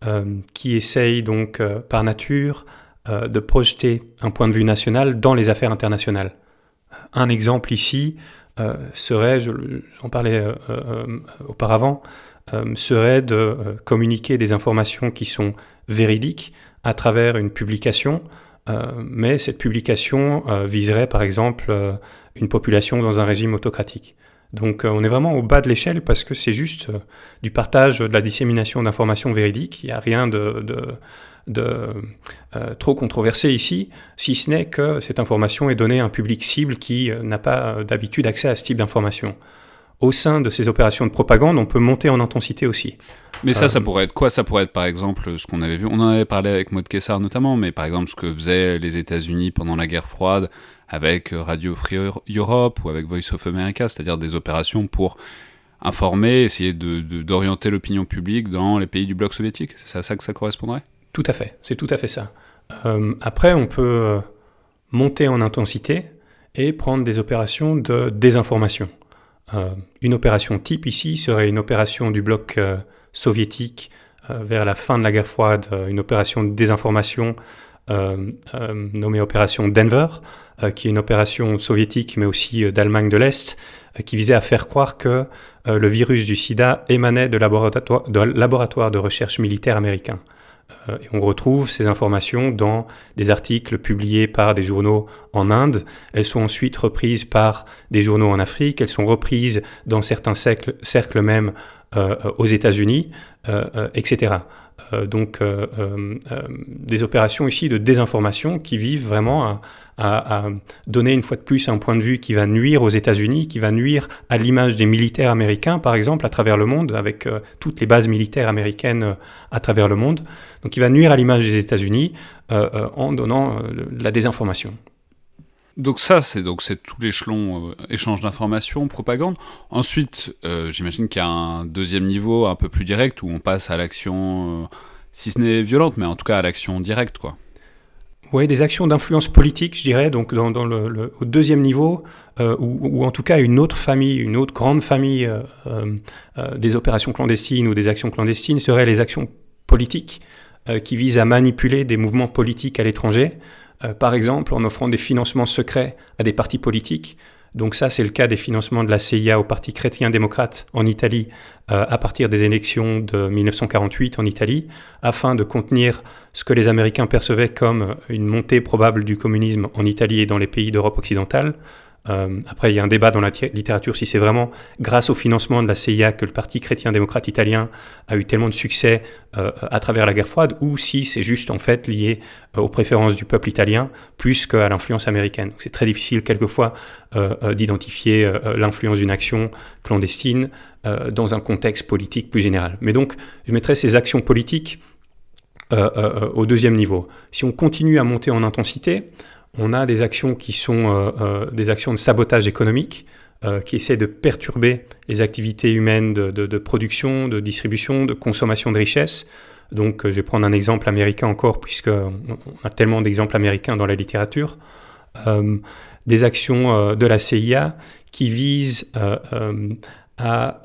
euh, qui essayent donc euh, par nature euh, de projeter un point de vue national dans les affaires internationales. Un exemple ici serait, je- j'en parlais auparavant, serait de communiquer des informations qui sont véridiques à travers une publication mais cette publication viserait par exemple une population dans un régime autocratique. Donc euh, on est vraiment au bas de l'échelle parce que c'est juste euh, du partage, de la dissémination d'informations véridiques. Il n'y a rien de, de, de, euh, trop controversé ici, si ce n'est que cette information est donnée à un public cible qui n'a pas d'habitude accès à ce type d'information. Au sein de ces opérations de propagande, on peut monter en intensité aussi. Mais ça, ça pourrait être quoi? Ça pourrait être par exemple ce qu'on avait vu, on en avait parlé avec Maud Kessar notamment, mais par exemple ce que faisaient les États-Unis pendant la guerre froide avec euh, Radio Free Europe ou avec Voice of America, c'est-à-dire des opérations pour informer, essayer de- de- d'orienter l'opinion publique dans les pays du bloc soviétique. C'est à ça que ça correspondrait? Tout à fait, c'est tout à fait ça. Euh, après, on peut euh, monter en intensité et prendre des opérations de désinformation. Une opération type ici serait une opération du bloc soviétique vers la fin de la guerre froide, une opération de désinformation nommée opération Denver, euh, qui est une opération soviétique mais aussi euh, d'Allemagne de l'Est, euh, qui visait à faire croire que euh, le virus du sida émanait de laboratoires de, recherche militaire américains. Euh, on retrouve ces informations dans des articles publiés par des journaux en Inde. Elles sont ensuite reprises par des journaux en Afrique. Elles sont reprises dans certains cercles, même euh, aux États-Unis, euh, euh, etc. Euh, donc euh, euh, des opérations ici de désinformation qui vivent vraiment à, à- donner une fois de plus un point de vue qui va nuire aux États-Unis, qui va nuire à l'image des militaires américains, par exemple, à travers le monde, avec toutes les bases militaires américaines à travers le monde. Donc il va nuire à l'image des États-Unis en donnant de la désinformation. Donc ça, c'est donc c'est tout l'échelon euh, échange d'informations, propagande. Ensuite, euh, j'imagine qu'il y a un deuxième niveau un peu plus direct où on passe à l'action, euh, si ce n'est violente, mais en tout cas à l'action directe, quoi. Oui, des actions d'influence politique, je dirais, donc dans, le, au deuxième niveau, ou, en tout cas une autre famille, une autre grande famille des opérations clandestines ou des actions clandestines seraient les actions politiques qui visent à manipuler des mouvements politiques à l'étranger, euh, par exemple en offrant des financements secrets à des partis politiques. Donc ça, c'est le cas des financements de la CIA au Parti chrétien-démocrate en Italie euh, à partir des élections de 1948 en Italie, afin de contenir ce que les Américains percevaient comme une montée probable du communisme en Italie et dans les pays d'Europe occidentale. Euh, après, il y a un débat dans la littérature si c'est vraiment grâce au financement de la CIA que le Parti chrétien-démocrate italien a eu tellement de succès euh, à travers la guerre froide, ou si c'est juste en fait lié euh, aux préférences du peuple italien plus qu'à l'influence américaine. C'est très difficile quelquefois d'identifier l'influence d'une action clandestine dans un contexte politique plus général. Mais donc, je mettrais ces actions politiques au deuxième niveau. Si on continue à monter en intensité, on a des actions qui sont euh, euh, des actions de sabotage économique, euh, qui essaient de perturber les activités humaines de, production, de distribution, de consommation de richesses. Donc, je vais prendre un exemple américain encore, puisque on a tellement d'exemples américains dans la littérature. Des actions de la CIA qui visent à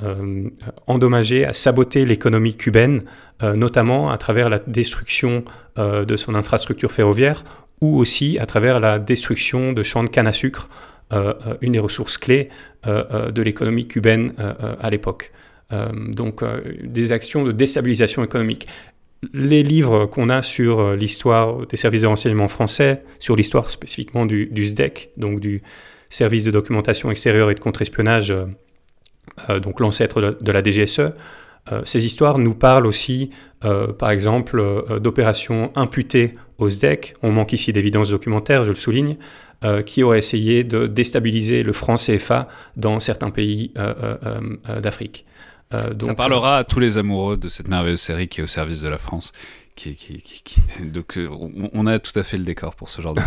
endommager, à saboter l'économie cubaine, notamment à travers la destruction de son infrastructure ferroviaire ou aussi à travers la destruction de champs de canne à sucre, euh, euh, une des ressources clés euh, de l'économie cubaine à l'époque. Donc des actions de déstabilisation économique. Les livres qu'on a sur l'histoire des services de renseignement français, sur l'histoire spécifiquement du, SDEC, donc du service de documentation extérieure et de contre-espionnage, donc l'ancêtre de, la DGSE, ces histoires nous parlent aussi, euh, par exemple, euh, d'opérations imputées au SDEC. On manque ici d'évidence documentaire, je le souligne, euh, qui auraient essayé de déstabiliser le franc CFA dans certains pays euh, euh, euh, d'Afrique. Euh, donc, Ça parlera à tous les amoureux de cette merveilleuse série qui est au service de la France. Qui, qui, qui, qui- Donc euh, on, a tout à fait le décor pour ce genre de.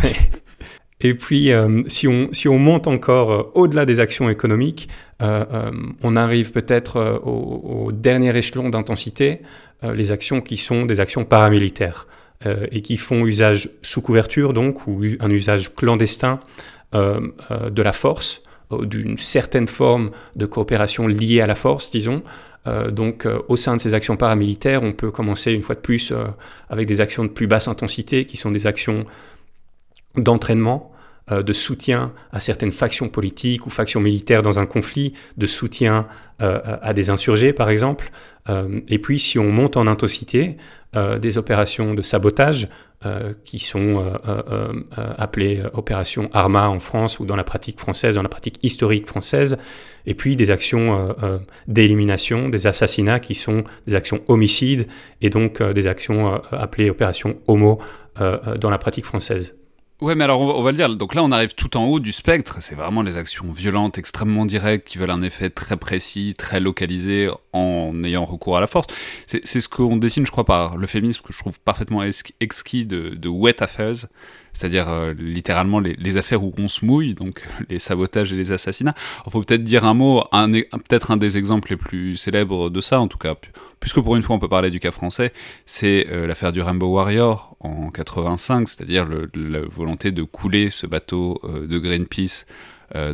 Et puis, euh, si, on, si on monte encore euh, au-delà des actions économiques, euh, on arrive peut-être au, au dernier échelon d'intensité, les actions qui sont des actions paramilitaires et qui font usage sous couverture, donc, ou un usage clandestin de la force, d'une certaine forme de coopération liée à la force, disons. Donc, au sein de ces actions paramilitaires, on peut commencer une fois de plus avec des actions de plus basse intensité, qui sont des actions d'entraînement, euh, de soutien à certaines factions politiques ou factions militaires dans un conflit, de soutien euh, à des insurgés par exemple. Euh, et puis si on monte en intensité, des opérations de sabotage qui sont appelées opérations Arma en France ou dans la pratique française, dans la pratique historique française, et puis des actions d'élimination, des assassinats qui sont des actions homicides et donc des actions appelées opérations homo dans la pratique française. Ouais, mais alors on va, on le dire. Donc là, on arrive tout en haut du spectre. C'est vraiment les actions violentes, extrêmement directes, qui veulent un effet très précis, très localisé, en ayant recours à la force. C'est ce qu'on dessine, je crois, par le féminisme que je trouve parfaitement ex- exquis de, de wet affairs, c'est-à-dire euh, littéralement les, affaires où on se mouille, donc les sabotages et les assassinats. Il faut peut-être dire un mot, peut-être un des exemples les plus célèbres de ça, en tout cas, pu- puisque pour une fois on peut parler du cas français, c'est euh, l'affaire du Rainbow Warrior en 85, c'est-à-dire la volonté de couler ce bateau euh, de Greenpeace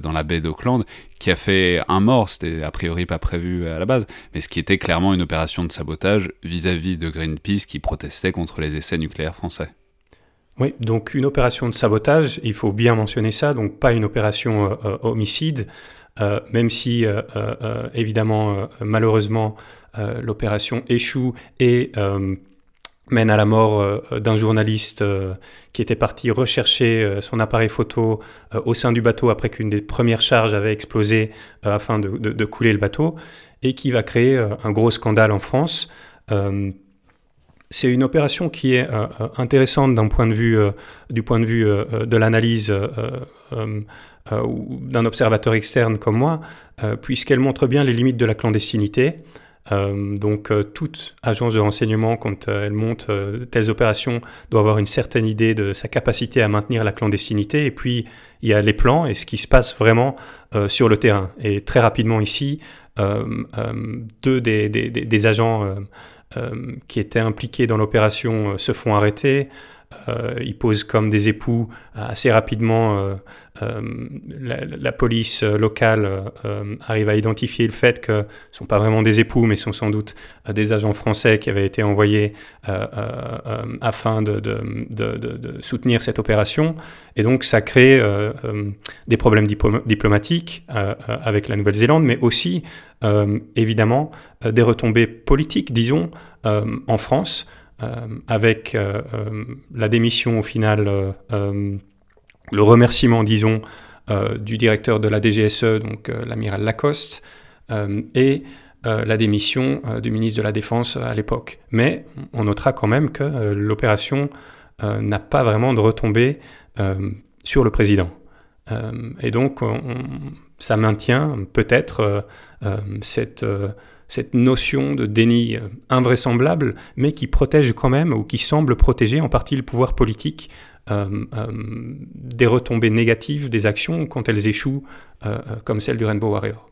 dans la baie d'Auckland, qui a fait un mort, c'était a priori pas prévu à la base, mais ce qui était clairement une opération de sabotage vis-à-vis de Greenpeace qui protestait contre les essais nucléaires français. Oui, donc une opération de sabotage, il faut bien mentionner ça, donc pas une opération euh, euh, homicide, euh, même si évidemment, malheureusement, l'opération échoue et mène à la mort d'un journaliste qui était parti rechercher son appareil photo au sein du bateau après qu'une des premières charges avait explosé afin de, couler le bateau et qui va créer un gros scandale en France. C'est une opération qui est euh, euh, intéressante euh, du point de vue de l'analyse d'un observateur externe comme moi, puisqu'elle montre bien les limites de la clandestinité. Donc toute agence de renseignement, quand elle monte telles opérations, doit avoir une certaine idée de sa capacité à maintenir la clandestinité. Et puis il y a les plans et ce qui se passe vraiment sur le terrain. Et très rapidement ici, deux des, agents qui étaient impliqués dans l'opération euh, se font arrêter. Euh, ils posent comme des époux assez rapidement. euh, euh, la, police euh, locale euh, euh, arrive à identifier le fait que ne sont pas vraiment des époux, mais sont sans doute euh, des agents français qui avaient été envoyés euh, euh, euh, afin de, soutenir cette opération. Et donc ça crée euh, euh, des problèmes diplo- diplomatiques euh, euh, avec la Nouvelle-Zélande, mais aussi euh, évidemment euh, des retombées politiques, disons, euh, en France, euh, avec euh, euh, la démission au final, euh, euh, le remerciement, disons, euh, du directeur de la DGSE, donc euh, l'amiral Lacoste, euh, et euh, la démission euh, du ministre de la Défense à l'époque. Mais on notera quand même que euh, l'opération euh, n'a pas vraiment de retombée euh, sur le président. Euh, et donc, on- on- ça maintient peut-être euh, euh, cette, euh, cette notion de déni euh, invraisemblable, mais qui protège quand même, ou qui semble protéger en partie le pouvoir politique euh, euh, des retombées négatives des actions quand elles échouent, comme celle du Rainbow Warrior.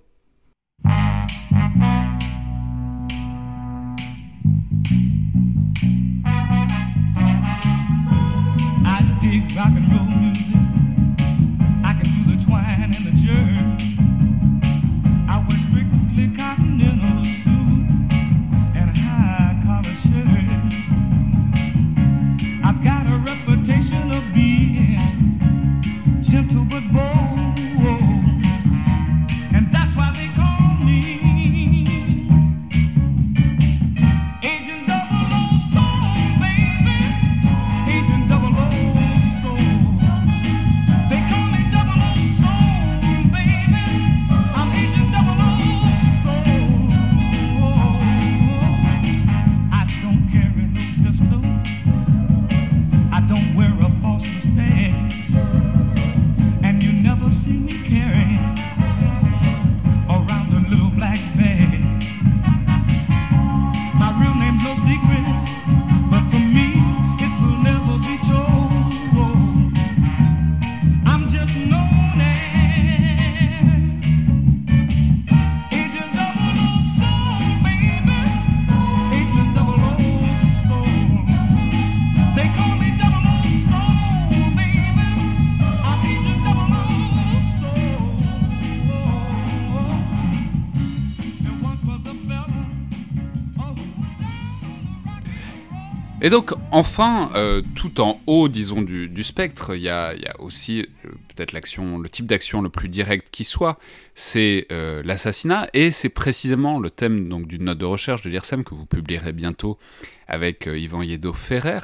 Et donc, enfin, euh, tout en haut, disons, du, spectre, il y a, aussi euh, peut-être le type d'action le plus direct qui soit, c'est euh, l'assassinat, et c'est précisément le thème donc d'une note de recherche de l'IRSEM que vous publierez bientôt avec Yvan Yedo-Ferrer.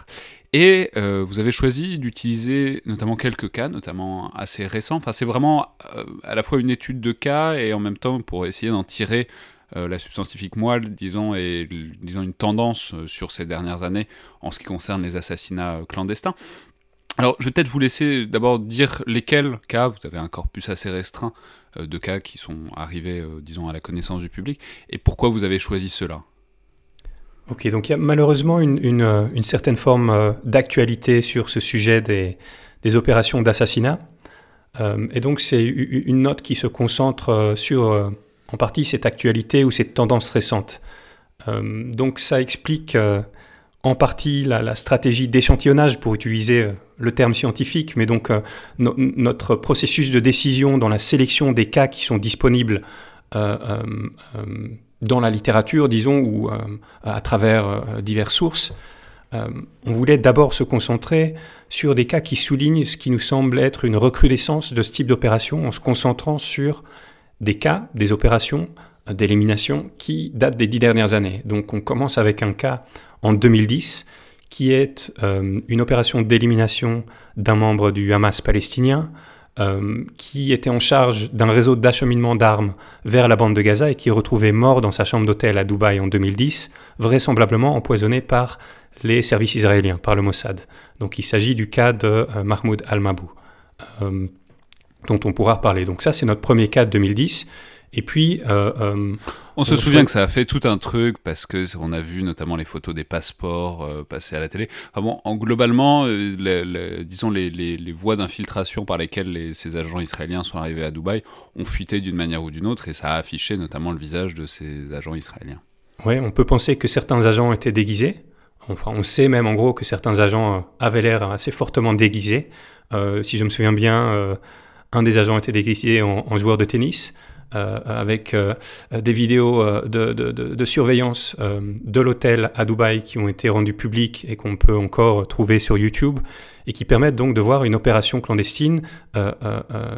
Et euh, vous avez choisi d'utiliser notamment quelques cas, notamment assez récents. Enfin, c'est vraiment à la fois une étude de cas et en même temps pour essayer d'en tirer euh, la substantifique moelle, disons, l- disons une tendance euh, sur ces dernières années en ce qui concerne les assassinats euh, clandestins. Alors, je vais peut-être vous laisser d'abord dire lesquels cas, vous avez un corpus assez restreint de cas qui sont arrivés, disons, à la connaissance du public, et pourquoi vous avez choisi cela? Ok, donc il y a malheureusement une, une, certaine forme d'actualité sur ce sujet des, des opérations d'assassinat. Et donc c'est une note qui se concentre sur, en partie, cette actualité ou cette tendance récente. Euh, donc ça explique euh, en partie la, stratégie d'échantillonnage, pour utiliser euh, le terme scientifique, mais donc no- notre processus de décision dans la sélection des cas qui sont disponibles dans la littérature, disons, ou à travers diverses sources. On voulait d'abord se concentrer sur des cas qui soulignent ce qui nous semble être une recrudescence de ce type d'opération en se concentrant sur des cas, des opérations d'élimination qui datent des dix dernières années. Donc on commence avec un cas en 2010 qui est euh, une opération d'élimination d'un membre du Hamas palestinien, euh, qui était en charge d'un réseau d'acheminement d'armes vers la bande de Gaza et qui est retrouvé mort dans sa chambre d'hôtel à Dubaï en 2010, vraisemblablement empoisonné par les services israéliens, par le Mossad. Donc il s'agit du cas de euh, Mahmoud al-Mabou, dont on pourra reparler. Donc ça, c'est notre premier cas de 2010. Et puis... euh, euh, On se souvient que ça a fait tout un truc parce que on a vu notamment les photos des passeports euh, passer à la télé. Ah bon, en, globalement, euh, les- les- disons les, les- voies d'infiltration par lesquelles les- ces agents israéliens sont arrivés à Dubaï ont fuité d'une manière ou d'une autre et ça a affiché notamment le visage de ces agents israéliens. Ouais, on peut penser que certains agents étaient déguisés. Enfin, on sait même en gros que certains agents avaient l'air assez fortement déguisés. Si je me souviens bien, un des agents était déguisé en, en joueur de tennis, euh, avec euh, des vidéos euh, de, surveillance de l'hôtel à Dubaï qui ont été rendues publiques et qu'on peut encore trouver sur YouTube et qui permettent donc de voir une opération clandestine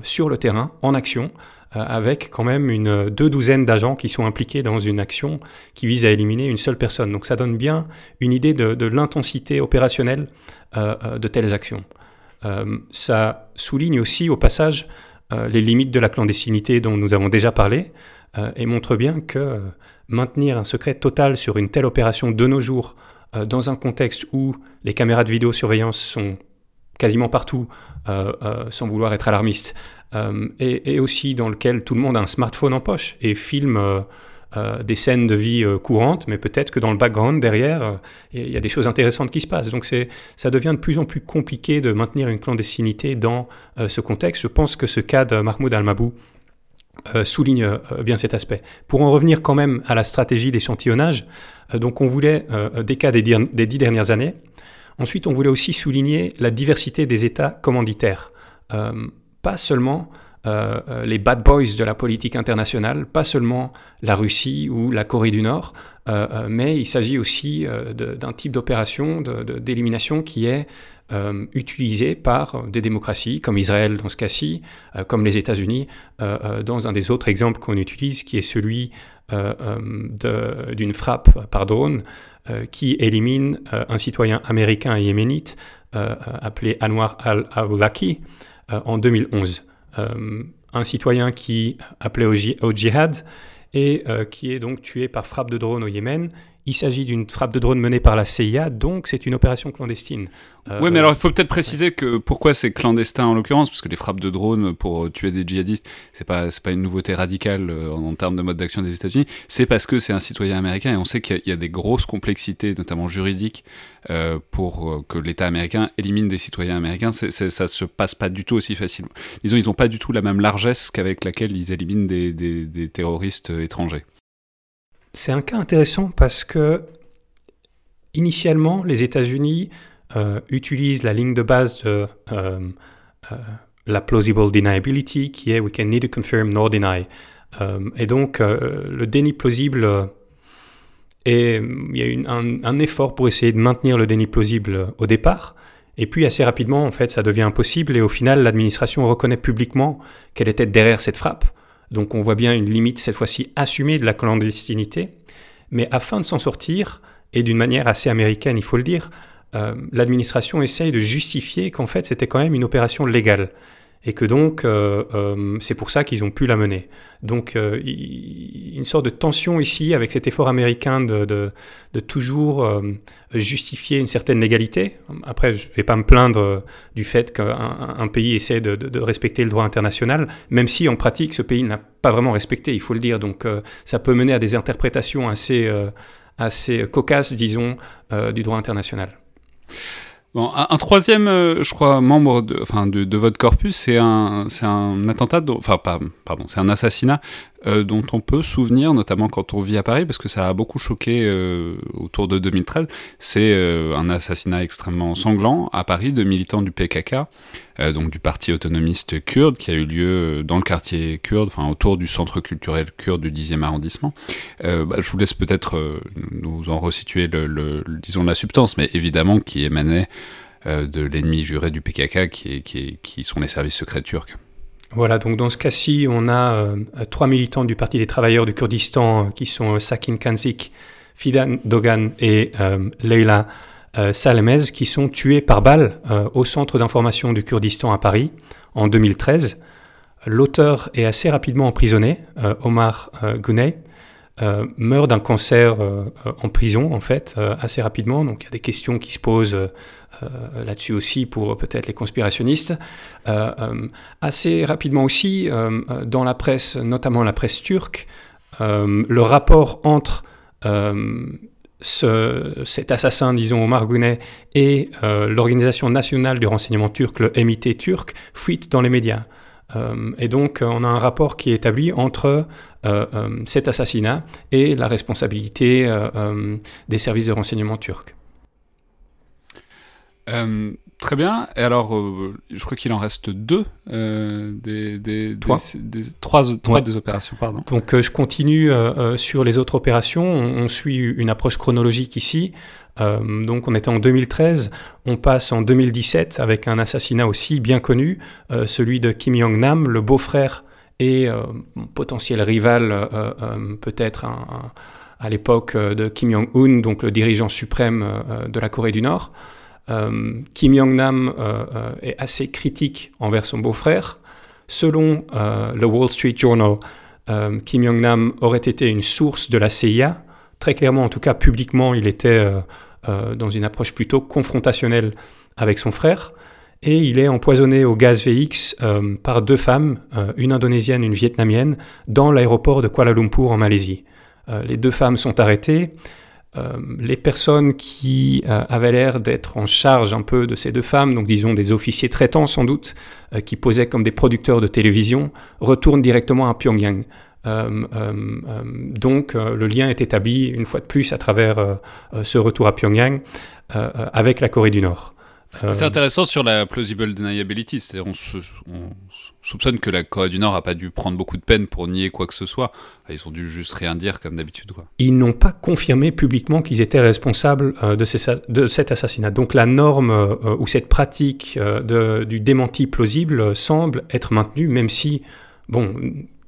sur le terrain, en action, avec quand même une deux douzaines d'agents qui sont impliqués dans une action qui vise à éliminer une seule personne. Donc ça donne bien une idée de, l'intensité opérationnelle de telles actions. Euh, ça souligne aussi au passage euh, les limites de la clandestinité dont nous avons déjà parlé euh, et montre bien que maintenir un secret total sur une telle opération de nos jours dans un contexte où les caméras de vidéosurveillance sont quasiment partout, sans vouloir être alarmiste, et aussi dans lequel tout le monde a un smartphone en poche et filme euh, des scènes de vie euh, courantes, mais peut-être que dans le background derrière, euh, il y a des choses intéressantes qui se passent. Donc ça devient de plus en plus compliqué de maintenir une clandestinité dans ce contexte. Je pense que ce cas de Mahmoud Al-Mabou souligne bien cet aspect. Pour en revenir quand même à la stratégie d'échantillonnage, donc on voulait des cas des, dix dernières années. Ensuite, on voulait aussi souligner la diversité des États commanditaires. Pas seulement euh, euh, les bad boys de la politique internationale, pas seulement la Russie ou la Corée du Nord, euh, mais il s'agit aussi d'un type d'opération d'élimination qui est euh, utilisé par des démocraties comme Israël dans ce cas-ci, comme les États-Unis dans un des autres exemples qu'on utilise, qui est celui d'une frappe par drone qui élimine un citoyen américain et yéménite appelé Anwar al-Awlaki en 2011. Euh, un citoyen qui appelait au, ji- au djihad et euh, qui est donc tué par frappe de drone au Yémen. Il s'agit d'une frappe de drone menée par la CIA, donc c'est une opération clandestine. Euh, oui, mais alors il faut peut-être préciser que pourquoi c'est clandestin en l'occurrence, parce que les frappes de drones pour euh, tuer des djihadistes, c'est pas pas une nouveauté radicale euh, en, en termes de mode d'action des États-Unis. C'est parce que c'est un citoyen américain et on sait qu'il y a- il y, a des grosses complexités, notamment juridiques, euh, pour que l'État américain élimine des citoyens américains. Ça se passe pas du tout aussi facilement. Disons, ils ont pas du tout la même largesse qu'avec laquelle ils éliminent des, des- des terroristes étrangers. C'est un cas intéressant parce que, initialement, les États-Unis euh, utilisent la ligne de base de euh, euh, la plausible deniability, qui est we can neither confirm nor deny. Et donc, le déni plausible est, il y a une- un, un effort pour essayer de maintenir le déni plausible au départ. Et puis, assez rapidement, en fait, ça devient impossible. Et au final, l'administration reconnaît publiquement qu'elle était derrière cette frappe. Donc on voit bien une limite, cette fois-ci assumée, de la clandestinité. Mais afin de s'en sortir, et d'une manière assez américaine, il faut le dire, euh, l'administration essaye de justifier qu'en fait c'était quand même une opération légale. Et que donc euh, euh, c'est pour ça qu'ils ont pu la mener. Donc euh, une sorte de tension ici avec cet effort américain de, de, toujours justifier une certaine légalité. Après, je ne vais pas me plaindre du fait qu'un un- un pays essaie de, de- respecter le droit international, même si en pratique ce pays n'a pas vraiment respecté, il faut le dire. Donc ça peut mener à des interprétations assez, assez cocasses, disons, du droit international. Bon, un, troisième, euh, je crois, membre de, enfin, de, votre corpus, c'est un, un attentat, enfin, pas, pardon, c'est un assassinat euh, dont on peut souvenir, notamment quand on vit à Paris, parce que ça a beaucoup choqué euh, autour de 2013. C'est euh, un assassinat extrêmement sanglant à Paris de militants du PKK, donc du parti autonomiste kurde, qui a eu lieu dans le quartier kurde, enfin autour du centre culturel kurde du 10e arrondissement. Bah, je vous laisse peut-être nous en resituer, le, disons, la substance, mais évidemment qui émanait de l'ennemi juré du PKK, qui sont les services secrets turcs. Voilà, donc dans ce cas-ci, on a euh, trois militants du Parti des travailleurs du Kurdistan euh, qui sont euh, Sakin Kanzik, Fidan Dogan et Leila Salamez, qui sont tués par balle au centre d'information du Kurdistan à Paris en 2013. L'auteur est assez rapidement emprisonné, Omar Guney, euh, meurt d'un cancer euh, en prison, en fait, euh, assez rapidement. Donc il y a des questions qui se posent là-dessus aussi pour peut-être les conspirationnistes. Assez rapidement aussi, dans la presse, notamment la presse turque, le rapport entre ce- cet assassin, disons, Omar Guney, et l'Organisation nationale du renseignement turc, le MIT turc, fuite dans les médias. Et donc, on a un rapport qui est établi entre cet assassinat et la responsabilité euh, euh, des services de renseignement turcs. Euh, très bien. Et alors, euh, je crois qu'il en reste deux euh, des, des, Trois. des- trois, trois Ouais. des opérations, pardon. Donc euh, je continue euh, euh, sur les autres opérations. On, on suit une approche chronologique ici. Euh, donc on était en 2013, on passe en 2017 avec un assassinat aussi bien connu, euh, celui de Kim Jong-nam, le beau-frère et euh, potentiel rival euh, euh, peut-être à l'époque de Kim Jong-un, donc le dirigeant suprême de la Corée du Nord. Kim Jong-nam est assez critique envers son beau-frère. Selon le Wall Street Journal, Kim Jong-nam aurait été une source de la CIA. Très clairement, en tout cas publiquement, il était dans une approche plutôt confrontationnelle avec son frère. Et il est empoisonné au gaz VX euh, par deux femmes, euh, une indonésienne, une vietnamienne, dans l'aéroport de Kuala Lumpur en Malaisie. Euh, les deux femmes sont arrêtées. Les personnes qui avaient l'air d'être en charge un peu de ces deux femmes, donc disons des officiers traitants sans doute, qui posaient comme des producteurs de télévision, retournent directement à Pyongyang. Donc le lien est établi une fois de plus à travers ce retour à Pyongyang avec la Corée du Nord. Euh, C'est intéressant sur la plausible deniability, c'est-à-dire on, se- on soupçonne que la Corée du Nord a pas dû prendre beaucoup de peine pour nier quoi que ce soit. Ils ont dû juste rien dire comme d'habitude. ils n'ont pas confirmé publiquement qu'ils étaient responsables euh, de, ces- de cet assassinat. Donc la norme euh, ou cette pratique euh, de- du démenti plausible semble être maintenue, même si, bon,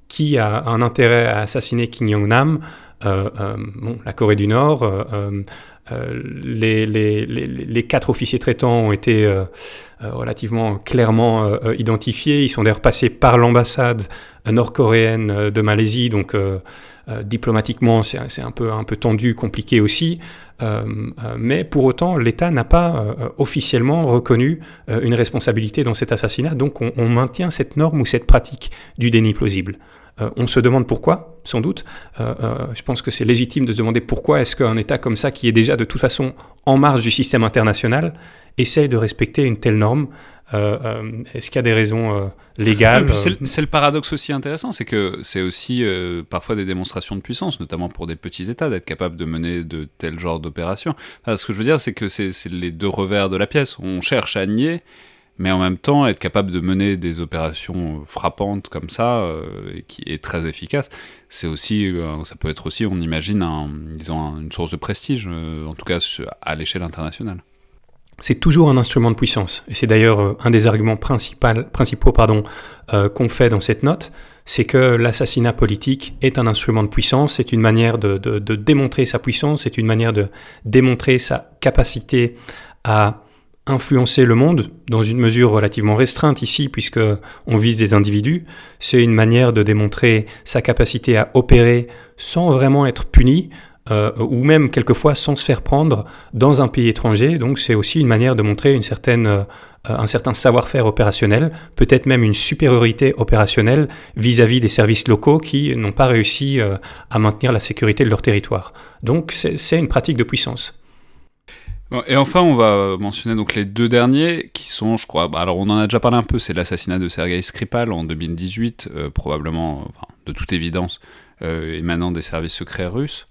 qui a un intérêt à assassiner Kim Jong-nam bon, La Corée du Nord, euh, euh, euh, les, quatre officiers traitants ont été euh, euh, relativement clairement euh, euh, identifiés. Ils sont d'ailleurs passés par l'ambassade euh, nord-coréenne euh, de Malaisie, donc euh, euh, diplomatiquement c'est un peu, tendu, compliqué aussi. Euh, euh, mais pour autant, l'État n'a pas euh, officiellement reconnu euh, une responsabilité dans cet assassinat, donc on, on maintient cette norme ou cette pratique du déni plausible. Euh, on se demande pourquoi, sans doute. Euh, euh, je pense que c'est légitime de se demander pourquoi est-ce qu'un État comme ça, qui est déjà de toute façon en marge du système international, essaye de respecter une telle norme. Est-ce qu'il y a des raisons légales c'est le- paradoxe aussi intéressant, c'est que c'est aussi parfois des démonstrations de puissance, notamment pour des petits États, d'être capable de mener de tels genres d'opérations. Enfin, ce que je veux dire, c'est que c'est les deux revers de la pièce. On cherche à nier, mais en même temps, être capable de mener des opérations frappantes comme ça, euh, qui est très efficace, c'est aussi, euh, ça peut être aussi, on imagine, un, disons, un- une source de prestige, euh, en tout cas à l'échelle internationale. c'est toujours un instrument de puissance. Et c'est d'ailleurs un des arguments principaux pardon, qu'on fait dans cette note, c'est que l'assassinat politique est un instrument de puissance, c'est une manière de démontrer sa puissance, c'est une manière de démontrer sa capacité à influencer le monde dans une mesure relativement restreinte ici puisque on vise des individus, c'est une manière de démontrer sa capacité à opérer sans vraiment être puni euh, ou même quelquefois sans se faire prendre dans un pays étranger. Donc c'est aussi une manière de montrer euh, un certain savoir-faire opérationnel, peut-être même une supériorité opérationnelle vis-à-vis des services locaux qui n'ont pas réussi euh, à maintenir la sécurité de leur territoire. Donc c'est une pratique de puissance. Et enfin, on va mentionner donc les deux derniers qui sont, je crois, bah, alors on en a déjà parlé un peu, c'est l'assassinat de Sergei Skripal en 2018, euh, probablement, de toute évidence, euh, émanant des services secrets russes.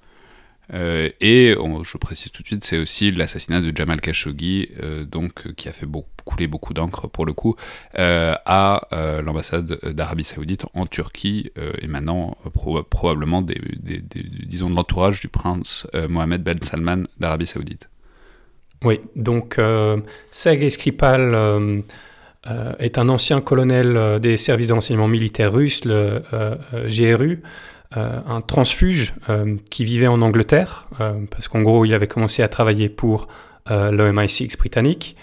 Euh, et je précise tout de suite, c'est aussi l'assassinat de Jamal Khashoggi, euh, donc euh, qui a fait couler beaucoup d'encre pour le coup, euh, à euh, l'ambassade d'Arabie Saoudite en Turquie, euh, émanant euh, proba- probablement des, disons de l'entourage du prince euh, Mohamed Ben Salman d'Arabie Saoudite. Oui, donc euh, Sergei euh, euh, est un ancien colonel euh, des services de renseignement militaire russes, le GRU, un transfuge qui vivait en Angleterre, parce qu'en gros il avait commencé à travailler pour euh, le MI6 britannique.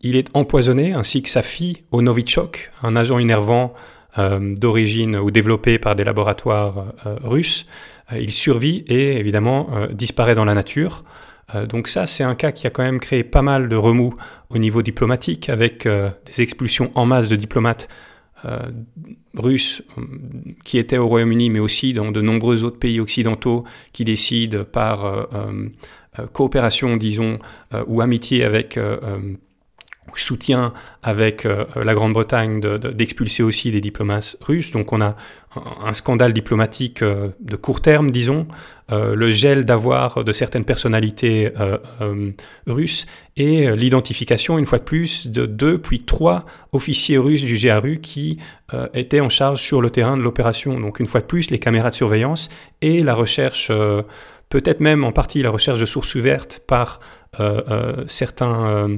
Il est empoisonné, ainsi que sa fille, au Novichok, un agent innervant euh, d'origine ou développé par des laboratoires russes. Il survit et évidemment disparaît dans la nature. Euh, donc ça, c'est un cas qui a quand même créé pas mal de remous au niveau diplomatique, avec euh, des expulsions en masse de diplomates euh, russes qui étaient au Royaume-Uni, mais aussi dans de nombreux autres pays occidentaux qui décident par coopération, disons, ou amitié avec, soutien avec euh, la Grande-Bretagne de- de- d'expulser aussi des diplomates russes. Donc on a un, scandale diplomatique euh, de court terme, disons, euh, le gel d'avoir de certaines personnalités russes et l'identification, une fois de plus, de deux puis trois officiers russes du GRU qui étaient en charge sur le terrain de l'opération. Donc une fois de plus, les caméras de surveillance et la recherche, peut-être même en partie la recherche de sources ouvertes par euh, euh, certains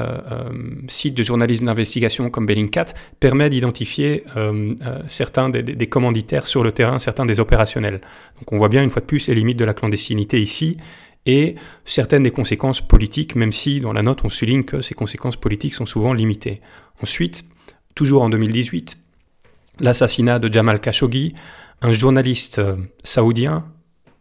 euh, sites de journalisme d'investigation comme Bellingcat permet d'identifier certains des, des- commanditaires sur le terrain, certains des opérationnels. Donc on voit bien une fois de plus les limites de la clandestinité ici et certaines des conséquences politiques, même si dans la note on souligne que ces conséquences politiques sont souvent limitées. Ensuite, toujours en 2018, l'assassinat de Jamal Khashoggi, un journaliste saoudien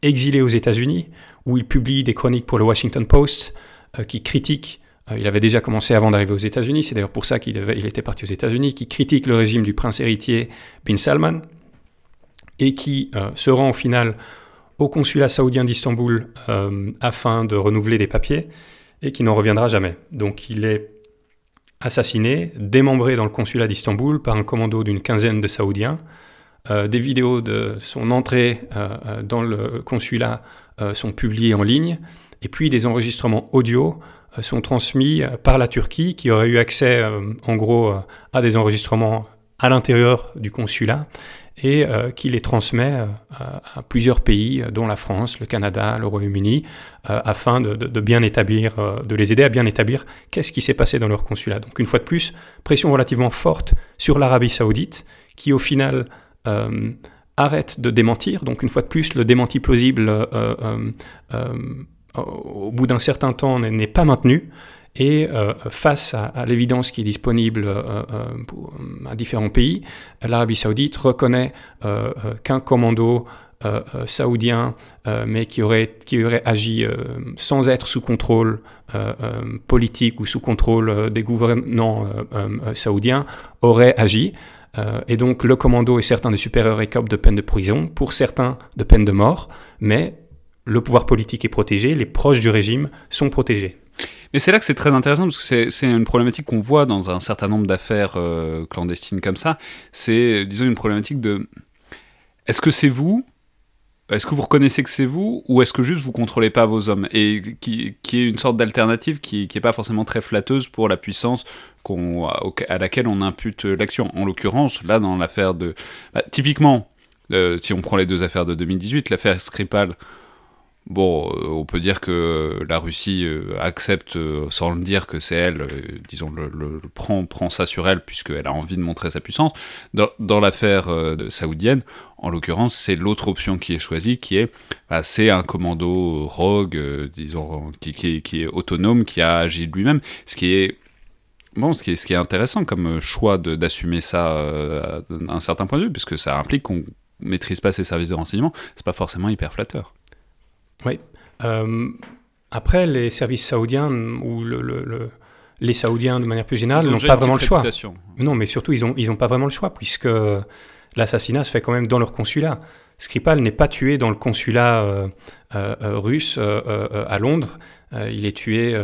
exilé aux États-Unis, où il publie des chroniques pour le Washington Post euh, qui critiquent, euh, il avait déjà commencé avant d'arriver aux États-Unis, c'est d'ailleurs pour ça qu'il était parti aux États-Unis, qui critique le régime du prince héritier bin Salman, et qui euh, se rend au final au consulat saoudien d'Istanbul afin de renouveler des papiers, et qui n'en reviendra jamais. Donc il est assassiné, démembré dans le consulat d'Istanbul par un commando d'une quinzaine de Saoudiens. Euh, des vidéos de son entrée euh, euh, dans le consulat sont publiées en ligne, et puis des enregistrements audio sont transmis par la Turquie, qui aurait eu accès, en gros, à des enregistrements à l'intérieur du consulat, et qui les transmet à, plusieurs pays, dont la France, le Canada, le Royaume-Uni, afin de, de- bien établir, de les aider à bien établir qu'est-ce qui s'est passé dans leur consulat. Donc une fois de plus, pression relativement forte sur l'Arabie saoudite, qui au final euh, arrête de démentir. Donc une fois de plus, le démenti plausible, euh, euh, au bout d'un certain temps, n'est- pas maintenu. Et face à, l'évidence qui est disponible à différents pays, l'Arabie saoudite reconnaît qu'un commando saoudien, mais qui aurait, qui aurait agi sans être sous contrôle politique ou sous contrôle des gouvernants saoudiens, aurait agi. Euh, et donc le commando et certains des supérieurs écopent de peine de prison, pour certains de peine de mort, mais le pouvoir politique est protégé, les proches du régime sont protégés. Mais c'est là que c'est très intéressant parce que c'est- c'est une problématique qu'on voit dans un certain nombre d'affaires euh, clandestines comme ça. C'est, disons, une problématique de est-ce que c'est vous Est-ce que vous reconnaissez que c'est vous Ou est-ce que juste vous contrôlez pas vos hommes Et qui, est une sorte d'alternative qui n'est pas forcément très flatteuse pour la puissance à laquelle on impute l'action? En l'occurrence, là, dans l'affaire de. bah, typiquement, euh, si on prend les deux affaires de 2018, l'affaire Skripal. Bon, euh, on peut dire que la Russie euh, accepte, sans le dire, que c'est elle, disons, le, prend, prend ça sur elle, puisqu'elle a envie de montrer sa puissance. Dans, dans l'affaire saoudienne, en l'occurrence, c'est l'autre option qui est choisie, qui est, bah, c'est un commando rogue, euh, disons, qui, qui est, qui est autonome, qui a agi de lui-même, ce qui est Bon, ce qui est, ce qui est intéressant comme euh, choix d'assumer ça euh, d'un certain point de vue, puisque ça implique qu'on maîtrise pas ses services de renseignement, c'est pas forcément hyper flatteur. Oui. Euh, après, les services saoudiens, ou le- le- le- les Saoudiens de manière plus générale, n'ont pas vraiment le choix. réputation. Non, mais surtout, ils n'ont ils ont pas vraiment le choix, puisque l'assassinat se fait quand même dans leur consulat. Skripal n'est pas tué dans le consulat euh, euh, euh, russe à Londres. Il est tué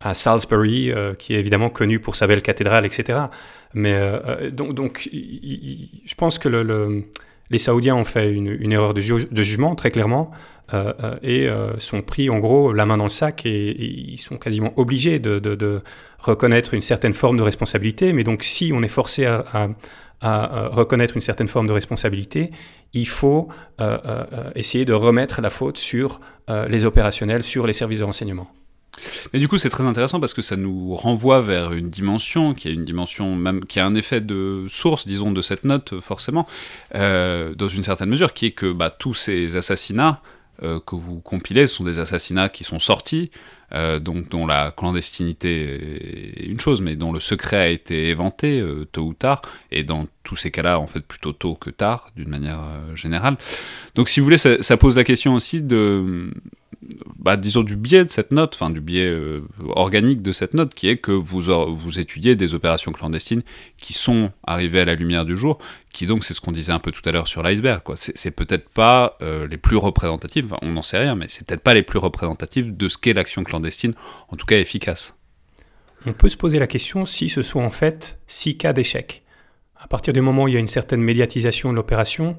à Salisbury, qui est évidemment connu pour sa belle cathédrale, etc. Mais donc, je pense que le, le- les Saoudiens ont fait une, erreur de, ju- de jugement, très clairement, et euh, sont pris en gros la main dans le sac et, ils sont quasiment obligés de, reconnaître une certaine forme de responsabilité. Mais donc, si on est forcé à, euh, reconnaître une certaine forme de responsabilité, il faut euh, euh, euh, essayer de remettre la faute sur euh, les opérationnels, sur les services de renseignement. Et du coup, c'est très intéressant parce que ça nous renvoie vers une dimension qui a une dimension qui a un effet de source, disons, de cette note forcément, euh, dans une certaine mesure, qui est que bah, tous ces assassinats euh, que vous compilez, ce sont des assassinats qui sont sortis, euh, donc dont la clandestinité est une chose, mais dont le secret a été éventé euh, tôt ou tard, et dans tous ces cas-là, en fait, plutôt tôt que tard, d'une manière euh, générale. Donc, si vous voulez, ça pose la question aussi de, bah, disons, du biais de cette note, enfin, du biais euh, organique de cette note, qui est que vous, vous étudiez des opérations clandestines qui sont arrivées à la lumière du jour, qui donc, c'est ce qu'on disait un peu tout à l'heure sur l'iceberg, quoi. C'est peut-être pas euh, les plus représentatives, on n'en sait rien, mais c'est peut-être pas les plus représentatives de ce qu'est l'action clandestine, en tout cas efficace. On peut se poser la question si ce sont en fait six cas d'échec. À partir du moment où il y a une certaine médiatisation de l'opération,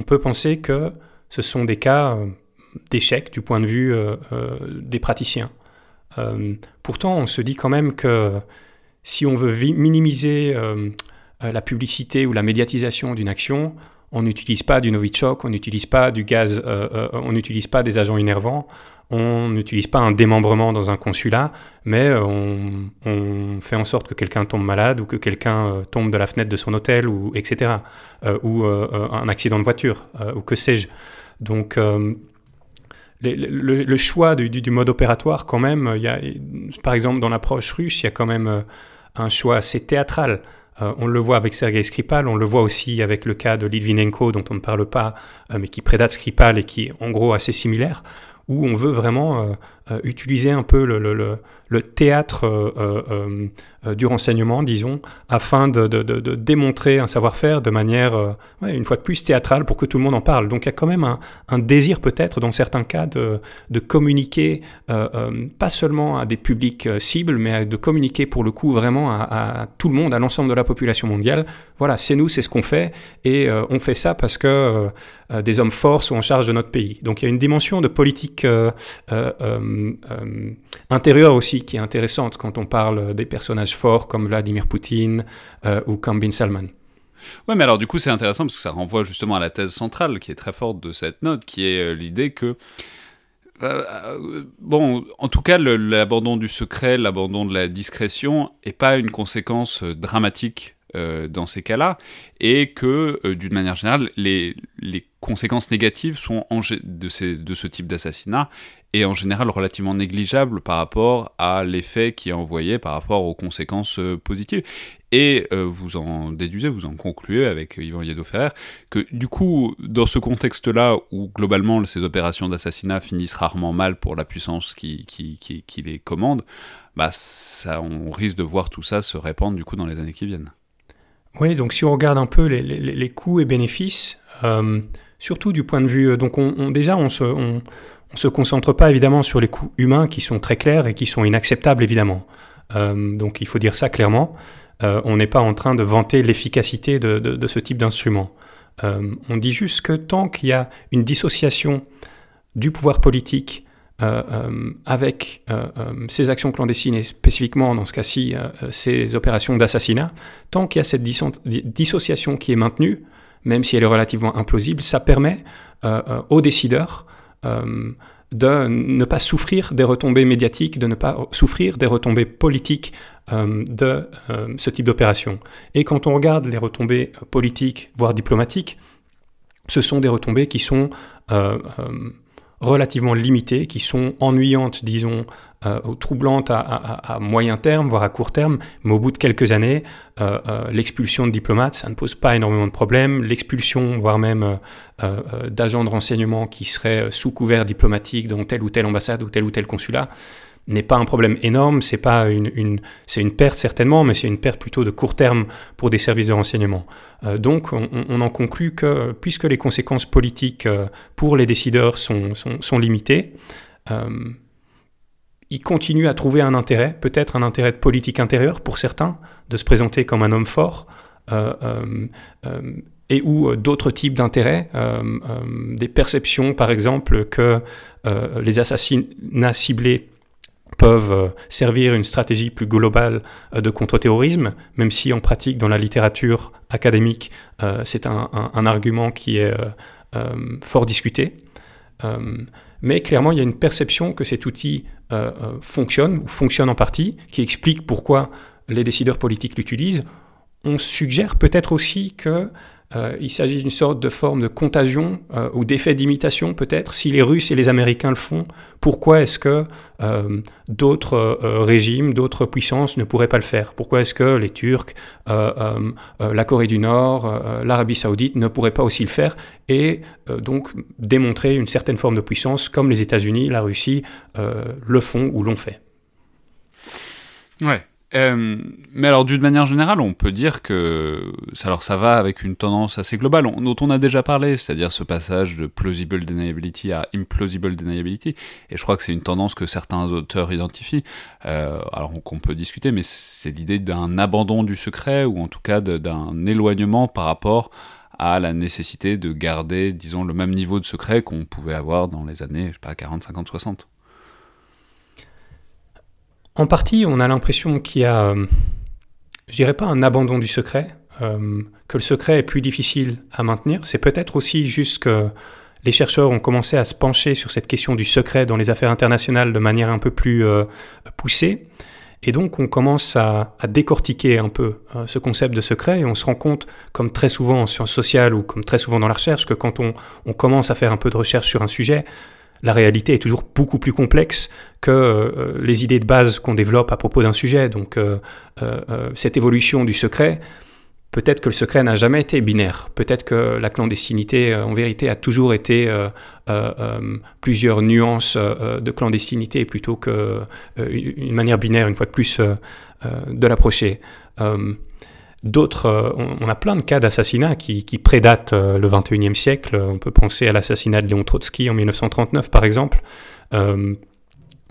on peut penser que ce sont des cas euh, d'échec du point de vue euh, euh, des praticiens. Euh, pourtant, on se dit quand même que si on veut minimiser la publicité ou la médiatisation d'une action, on n'utilise pas du Novichok, on n'utilise pas du gaz, on n'utilise pas des agents innervants, on n'utilise pas un démembrement dans un consulat, mais on, fait en sorte que quelqu'un tombe malade ou que quelqu'un tombe de la fenêtre de son hôtel, ou, etc. Ou un accident de voiture, ou que sais-je. Donc, euh, le, choix du, mode opératoire, quand même, il y a, par exemple, dans l'approche russe, il y a quand même euh, un choix assez théâtral. Euh, on le voit avec Sergei Skripal, on le voit aussi avec le cas de Litvinenko, dont on ne parle pas, euh, mais qui prédate Skripal et qui est en gros assez similaire, où on veut vraiment euh, utiliser un peu le, théâtre euh, euh, du renseignement, disons, afin de, démontrer un savoir-faire de manière, une fois de plus, théâtrale pour que tout le monde en parle. Donc il y a quand même un, désir peut-être, dans certains cas, de, communiquer, pas seulement à des publics cibles, mais de communiquer pour le coup vraiment à, tout le monde, à l'ensemble de la population mondiale. Voilà, c'est nous, c'est ce qu'on fait, et on fait ça parce que des hommes forts sont en charge de notre pays. Donc il y a une dimension de politique intérieure aussi qui est intéressante quand on parle des personnages forts comme Vladimir Poutine euh, ou comme Bin Salman. Ouais, mais alors du coup, c'est intéressant parce que ça renvoie justement à la thèse centrale qui est très forte de cette note, qui est euh, l'idée que. euh, euh, bon, en tout cas, l'abandon du secret, l'abandon de la discrétion est pas une conséquence euh, dramatique euh, dans ces cas-là, et que euh, d'une manière générale, les, conséquences négatives sont en de, ces, de ce type d'assassinat est en général relativement négligeable par rapport à l'effet qui est envoyé par rapport aux conséquences euh, positives. Et euh, vous en déduisez, vous en concluez avec Yvan Yedo-Ferrer que du coup, dans ce contexte-là où globalement ces opérations d'assassinat finissent rarement mal pour la puissance qui, les commande, bah ça, on risque de voir tout ça se répandre du coup dans les années qui viennent. Oui, donc si on regarde un peu les, coûts et bénéfices, euh, surtout du point de vue, euh, donc on, déjà on se, on se concentre pas évidemment sur les coûts humains qui sont très clairs et qui sont inacceptables évidemment. Euh, donc il faut dire ça clairement. Euh, on n'est pas en train de vanter l'efficacité de, ce type d'instrument. Euh, on dit juste que tant qu'il y a une dissociation du pouvoir politique avec ces actions clandestines et spécifiquement dans ce cas-ci ces opérations d'assassinat, tant qu'il y a cette disso- di- dissociation qui est maintenue, même si elle est relativement implausible, ça permet aux décideurs de ne pas souffrir des retombées médiatiques, de ne pas souffrir des retombées politiques euh, de euh, ce type d'opération. Et quand on regarde les retombées euh, politiques, voire diplomatiques, ce sont des retombées qui sont euh, euh, relativement limitées, qui sont ennuyantes, disons, euh, ou troublantes à, moyen terme, voire à court terme, mais au bout de quelques années, euh, euh, l'expulsion de diplomates, ça ne pose pas énormément de problèmes. L'expulsion, voire même d'agents de renseignement qui seraient sous couvert diplomatique dans telle ou telle ambassade ou tel ou tel consulat, n'est pas un problème énorme, c'est pas une, perte certainement, mais c'est une perte plutôt de court terme pour des services de renseignement. Euh, donc on, en conclut que puisque les conséquences politiques euh, pour les décideurs sont, sont, sont limitées, euh, ils continuent à trouver un intérêt, peut-être un intérêt de politique intérieure pour certains, de se présenter comme un homme fort, et ou d'autres types d'intérêts, des perceptions par exemple que les assassinats ciblés peuvent euh, servir une stratégie plus globale euh, de contre-terrorisme, même si en pratique, dans la littérature académique, euh, c'est un, argument qui est fort discuté. Mais clairement, il y a une perception que cet outil fonctionne, ou fonctionne en partie, qui explique pourquoi les décideurs politiques l'utilisent. On suggère peut-être aussi que euh, il s'agit d'une sorte de forme de contagion euh, ou d'effet d'imitation peut-être. Si les Russes et les Américains le font, pourquoi est-ce que euh, d'autres régimes, d'autres puissances ne pourraient pas le faire? Pourquoi est-ce que les Turcs, la Corée du Nord, l'Arabie saoudite ne pourraient pas aussi le faire et donc démontrer une certaine forme de puissance comme les États-Unis, la Russie le font ou l'ont fait? Ouais, euh, mais alors, d'une manière générale, on peut dire que alors ça va avec une tendance assez globale, dont on a déjà parlé, c'est-à-dire ce passage de plausible deniability à implausible deniability. Et je crois que c'est une tendance que certains auteurs identifient, euh, alors qu'on peut discuter, mais c'est l'idée d'un abandon du secret, ou en tout cas d'un éloignement par rapport à la nécessité de garder, disons, le même niveau de secret qu'on pouvait avoir dans les années, je sais pas, 40, 50, 60. En partie, on a l'impression qu'il y a, euh, je dirais pas un abandon du secret, euh, que le secret est plus difficile à maintenir. C'est peut-être aussi juste que les chercheurs ont commencé à se pencher sur cette question du secret dans les affaires internationales de manière un peu plus euh, poussée. Et donc on commence à, décortiquer un peu ce concept de secret et on se rend compte, comme très souvent en sciences sociales ou comme très souvent dans la recherche, que quand on, on commence à faire un peu de recherche sur un sujet, la réalité est toujours beaucoup plus complexe que euh, les idées de base qu'on développe à propos d'un sujet. Donc euh, euh, cette évolution du secret, peut-être que le secret n'a jamais été binaire. Peut-être que la clandestinité, en vérité, a toujours été plusieurs nuances de clandestinité plutôt qu'une manière binaire, une fois de plus, de l'approcher. D'autres, euh, on, a plein de cas d'assassinats qui, prédatent euh, le 21e siècle. On peut penser à l'assassinat de Léon Trotsky en 1939, par exemple, euh,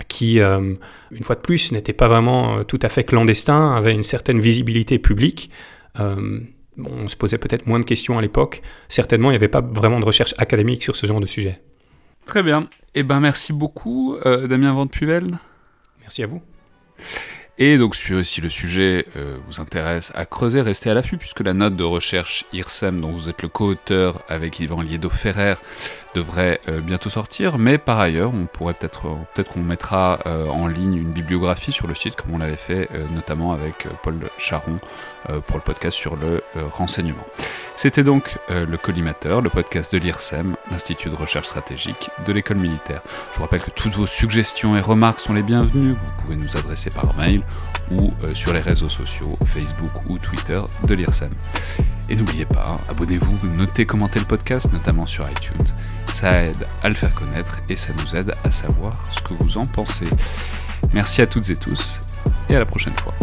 qui, une fois de plus, n'était pas vraiment tout à fait clandestin, avait une certaine visibilité publique. on se posait peut-être moins de questions à l'époque. Certainement, il n'y avait pas vraiment de recherche académique sur ce genre de sujet. Très bien. Eh ben, merci beaucoup, Damien Van Puvel. Merci à vous. Et donc si le sujet euh, vous intéresse à creuser, restez à l'affût puisque la note de recherche IRSEM dont vous êtes le co-auteur avec Yvan Liedo-Ferrer devrait euh, bientôt sortir, mais par ailleurs on pourrait peut-être euh, peut-être qu'on mettra en ligne une bibliographie sur le site comme on l'avait fait notamment avec Paul Charon pour le podcast sur le renseignement. C'était donc le Collimateur, le podcast de l'IRSEM, l'Institut de recherche stratégique de l'école militaire. Je vous rappelle que toutes vos suggestions et remarques sont les bienvenues, vous pouvez nous adresser par mail ou euh, sur les réseaux sociaux, Facebook ou Twitter de l'IRSEM. Et n'oubliez pas, abonnez-vous, notez, commentez le podcast, notamment sur iTunes. Ça aide à le faire connaître et ça nous aide à savoir ce que vous en pensez. Merci à toutes et tous et à la prochaine fois.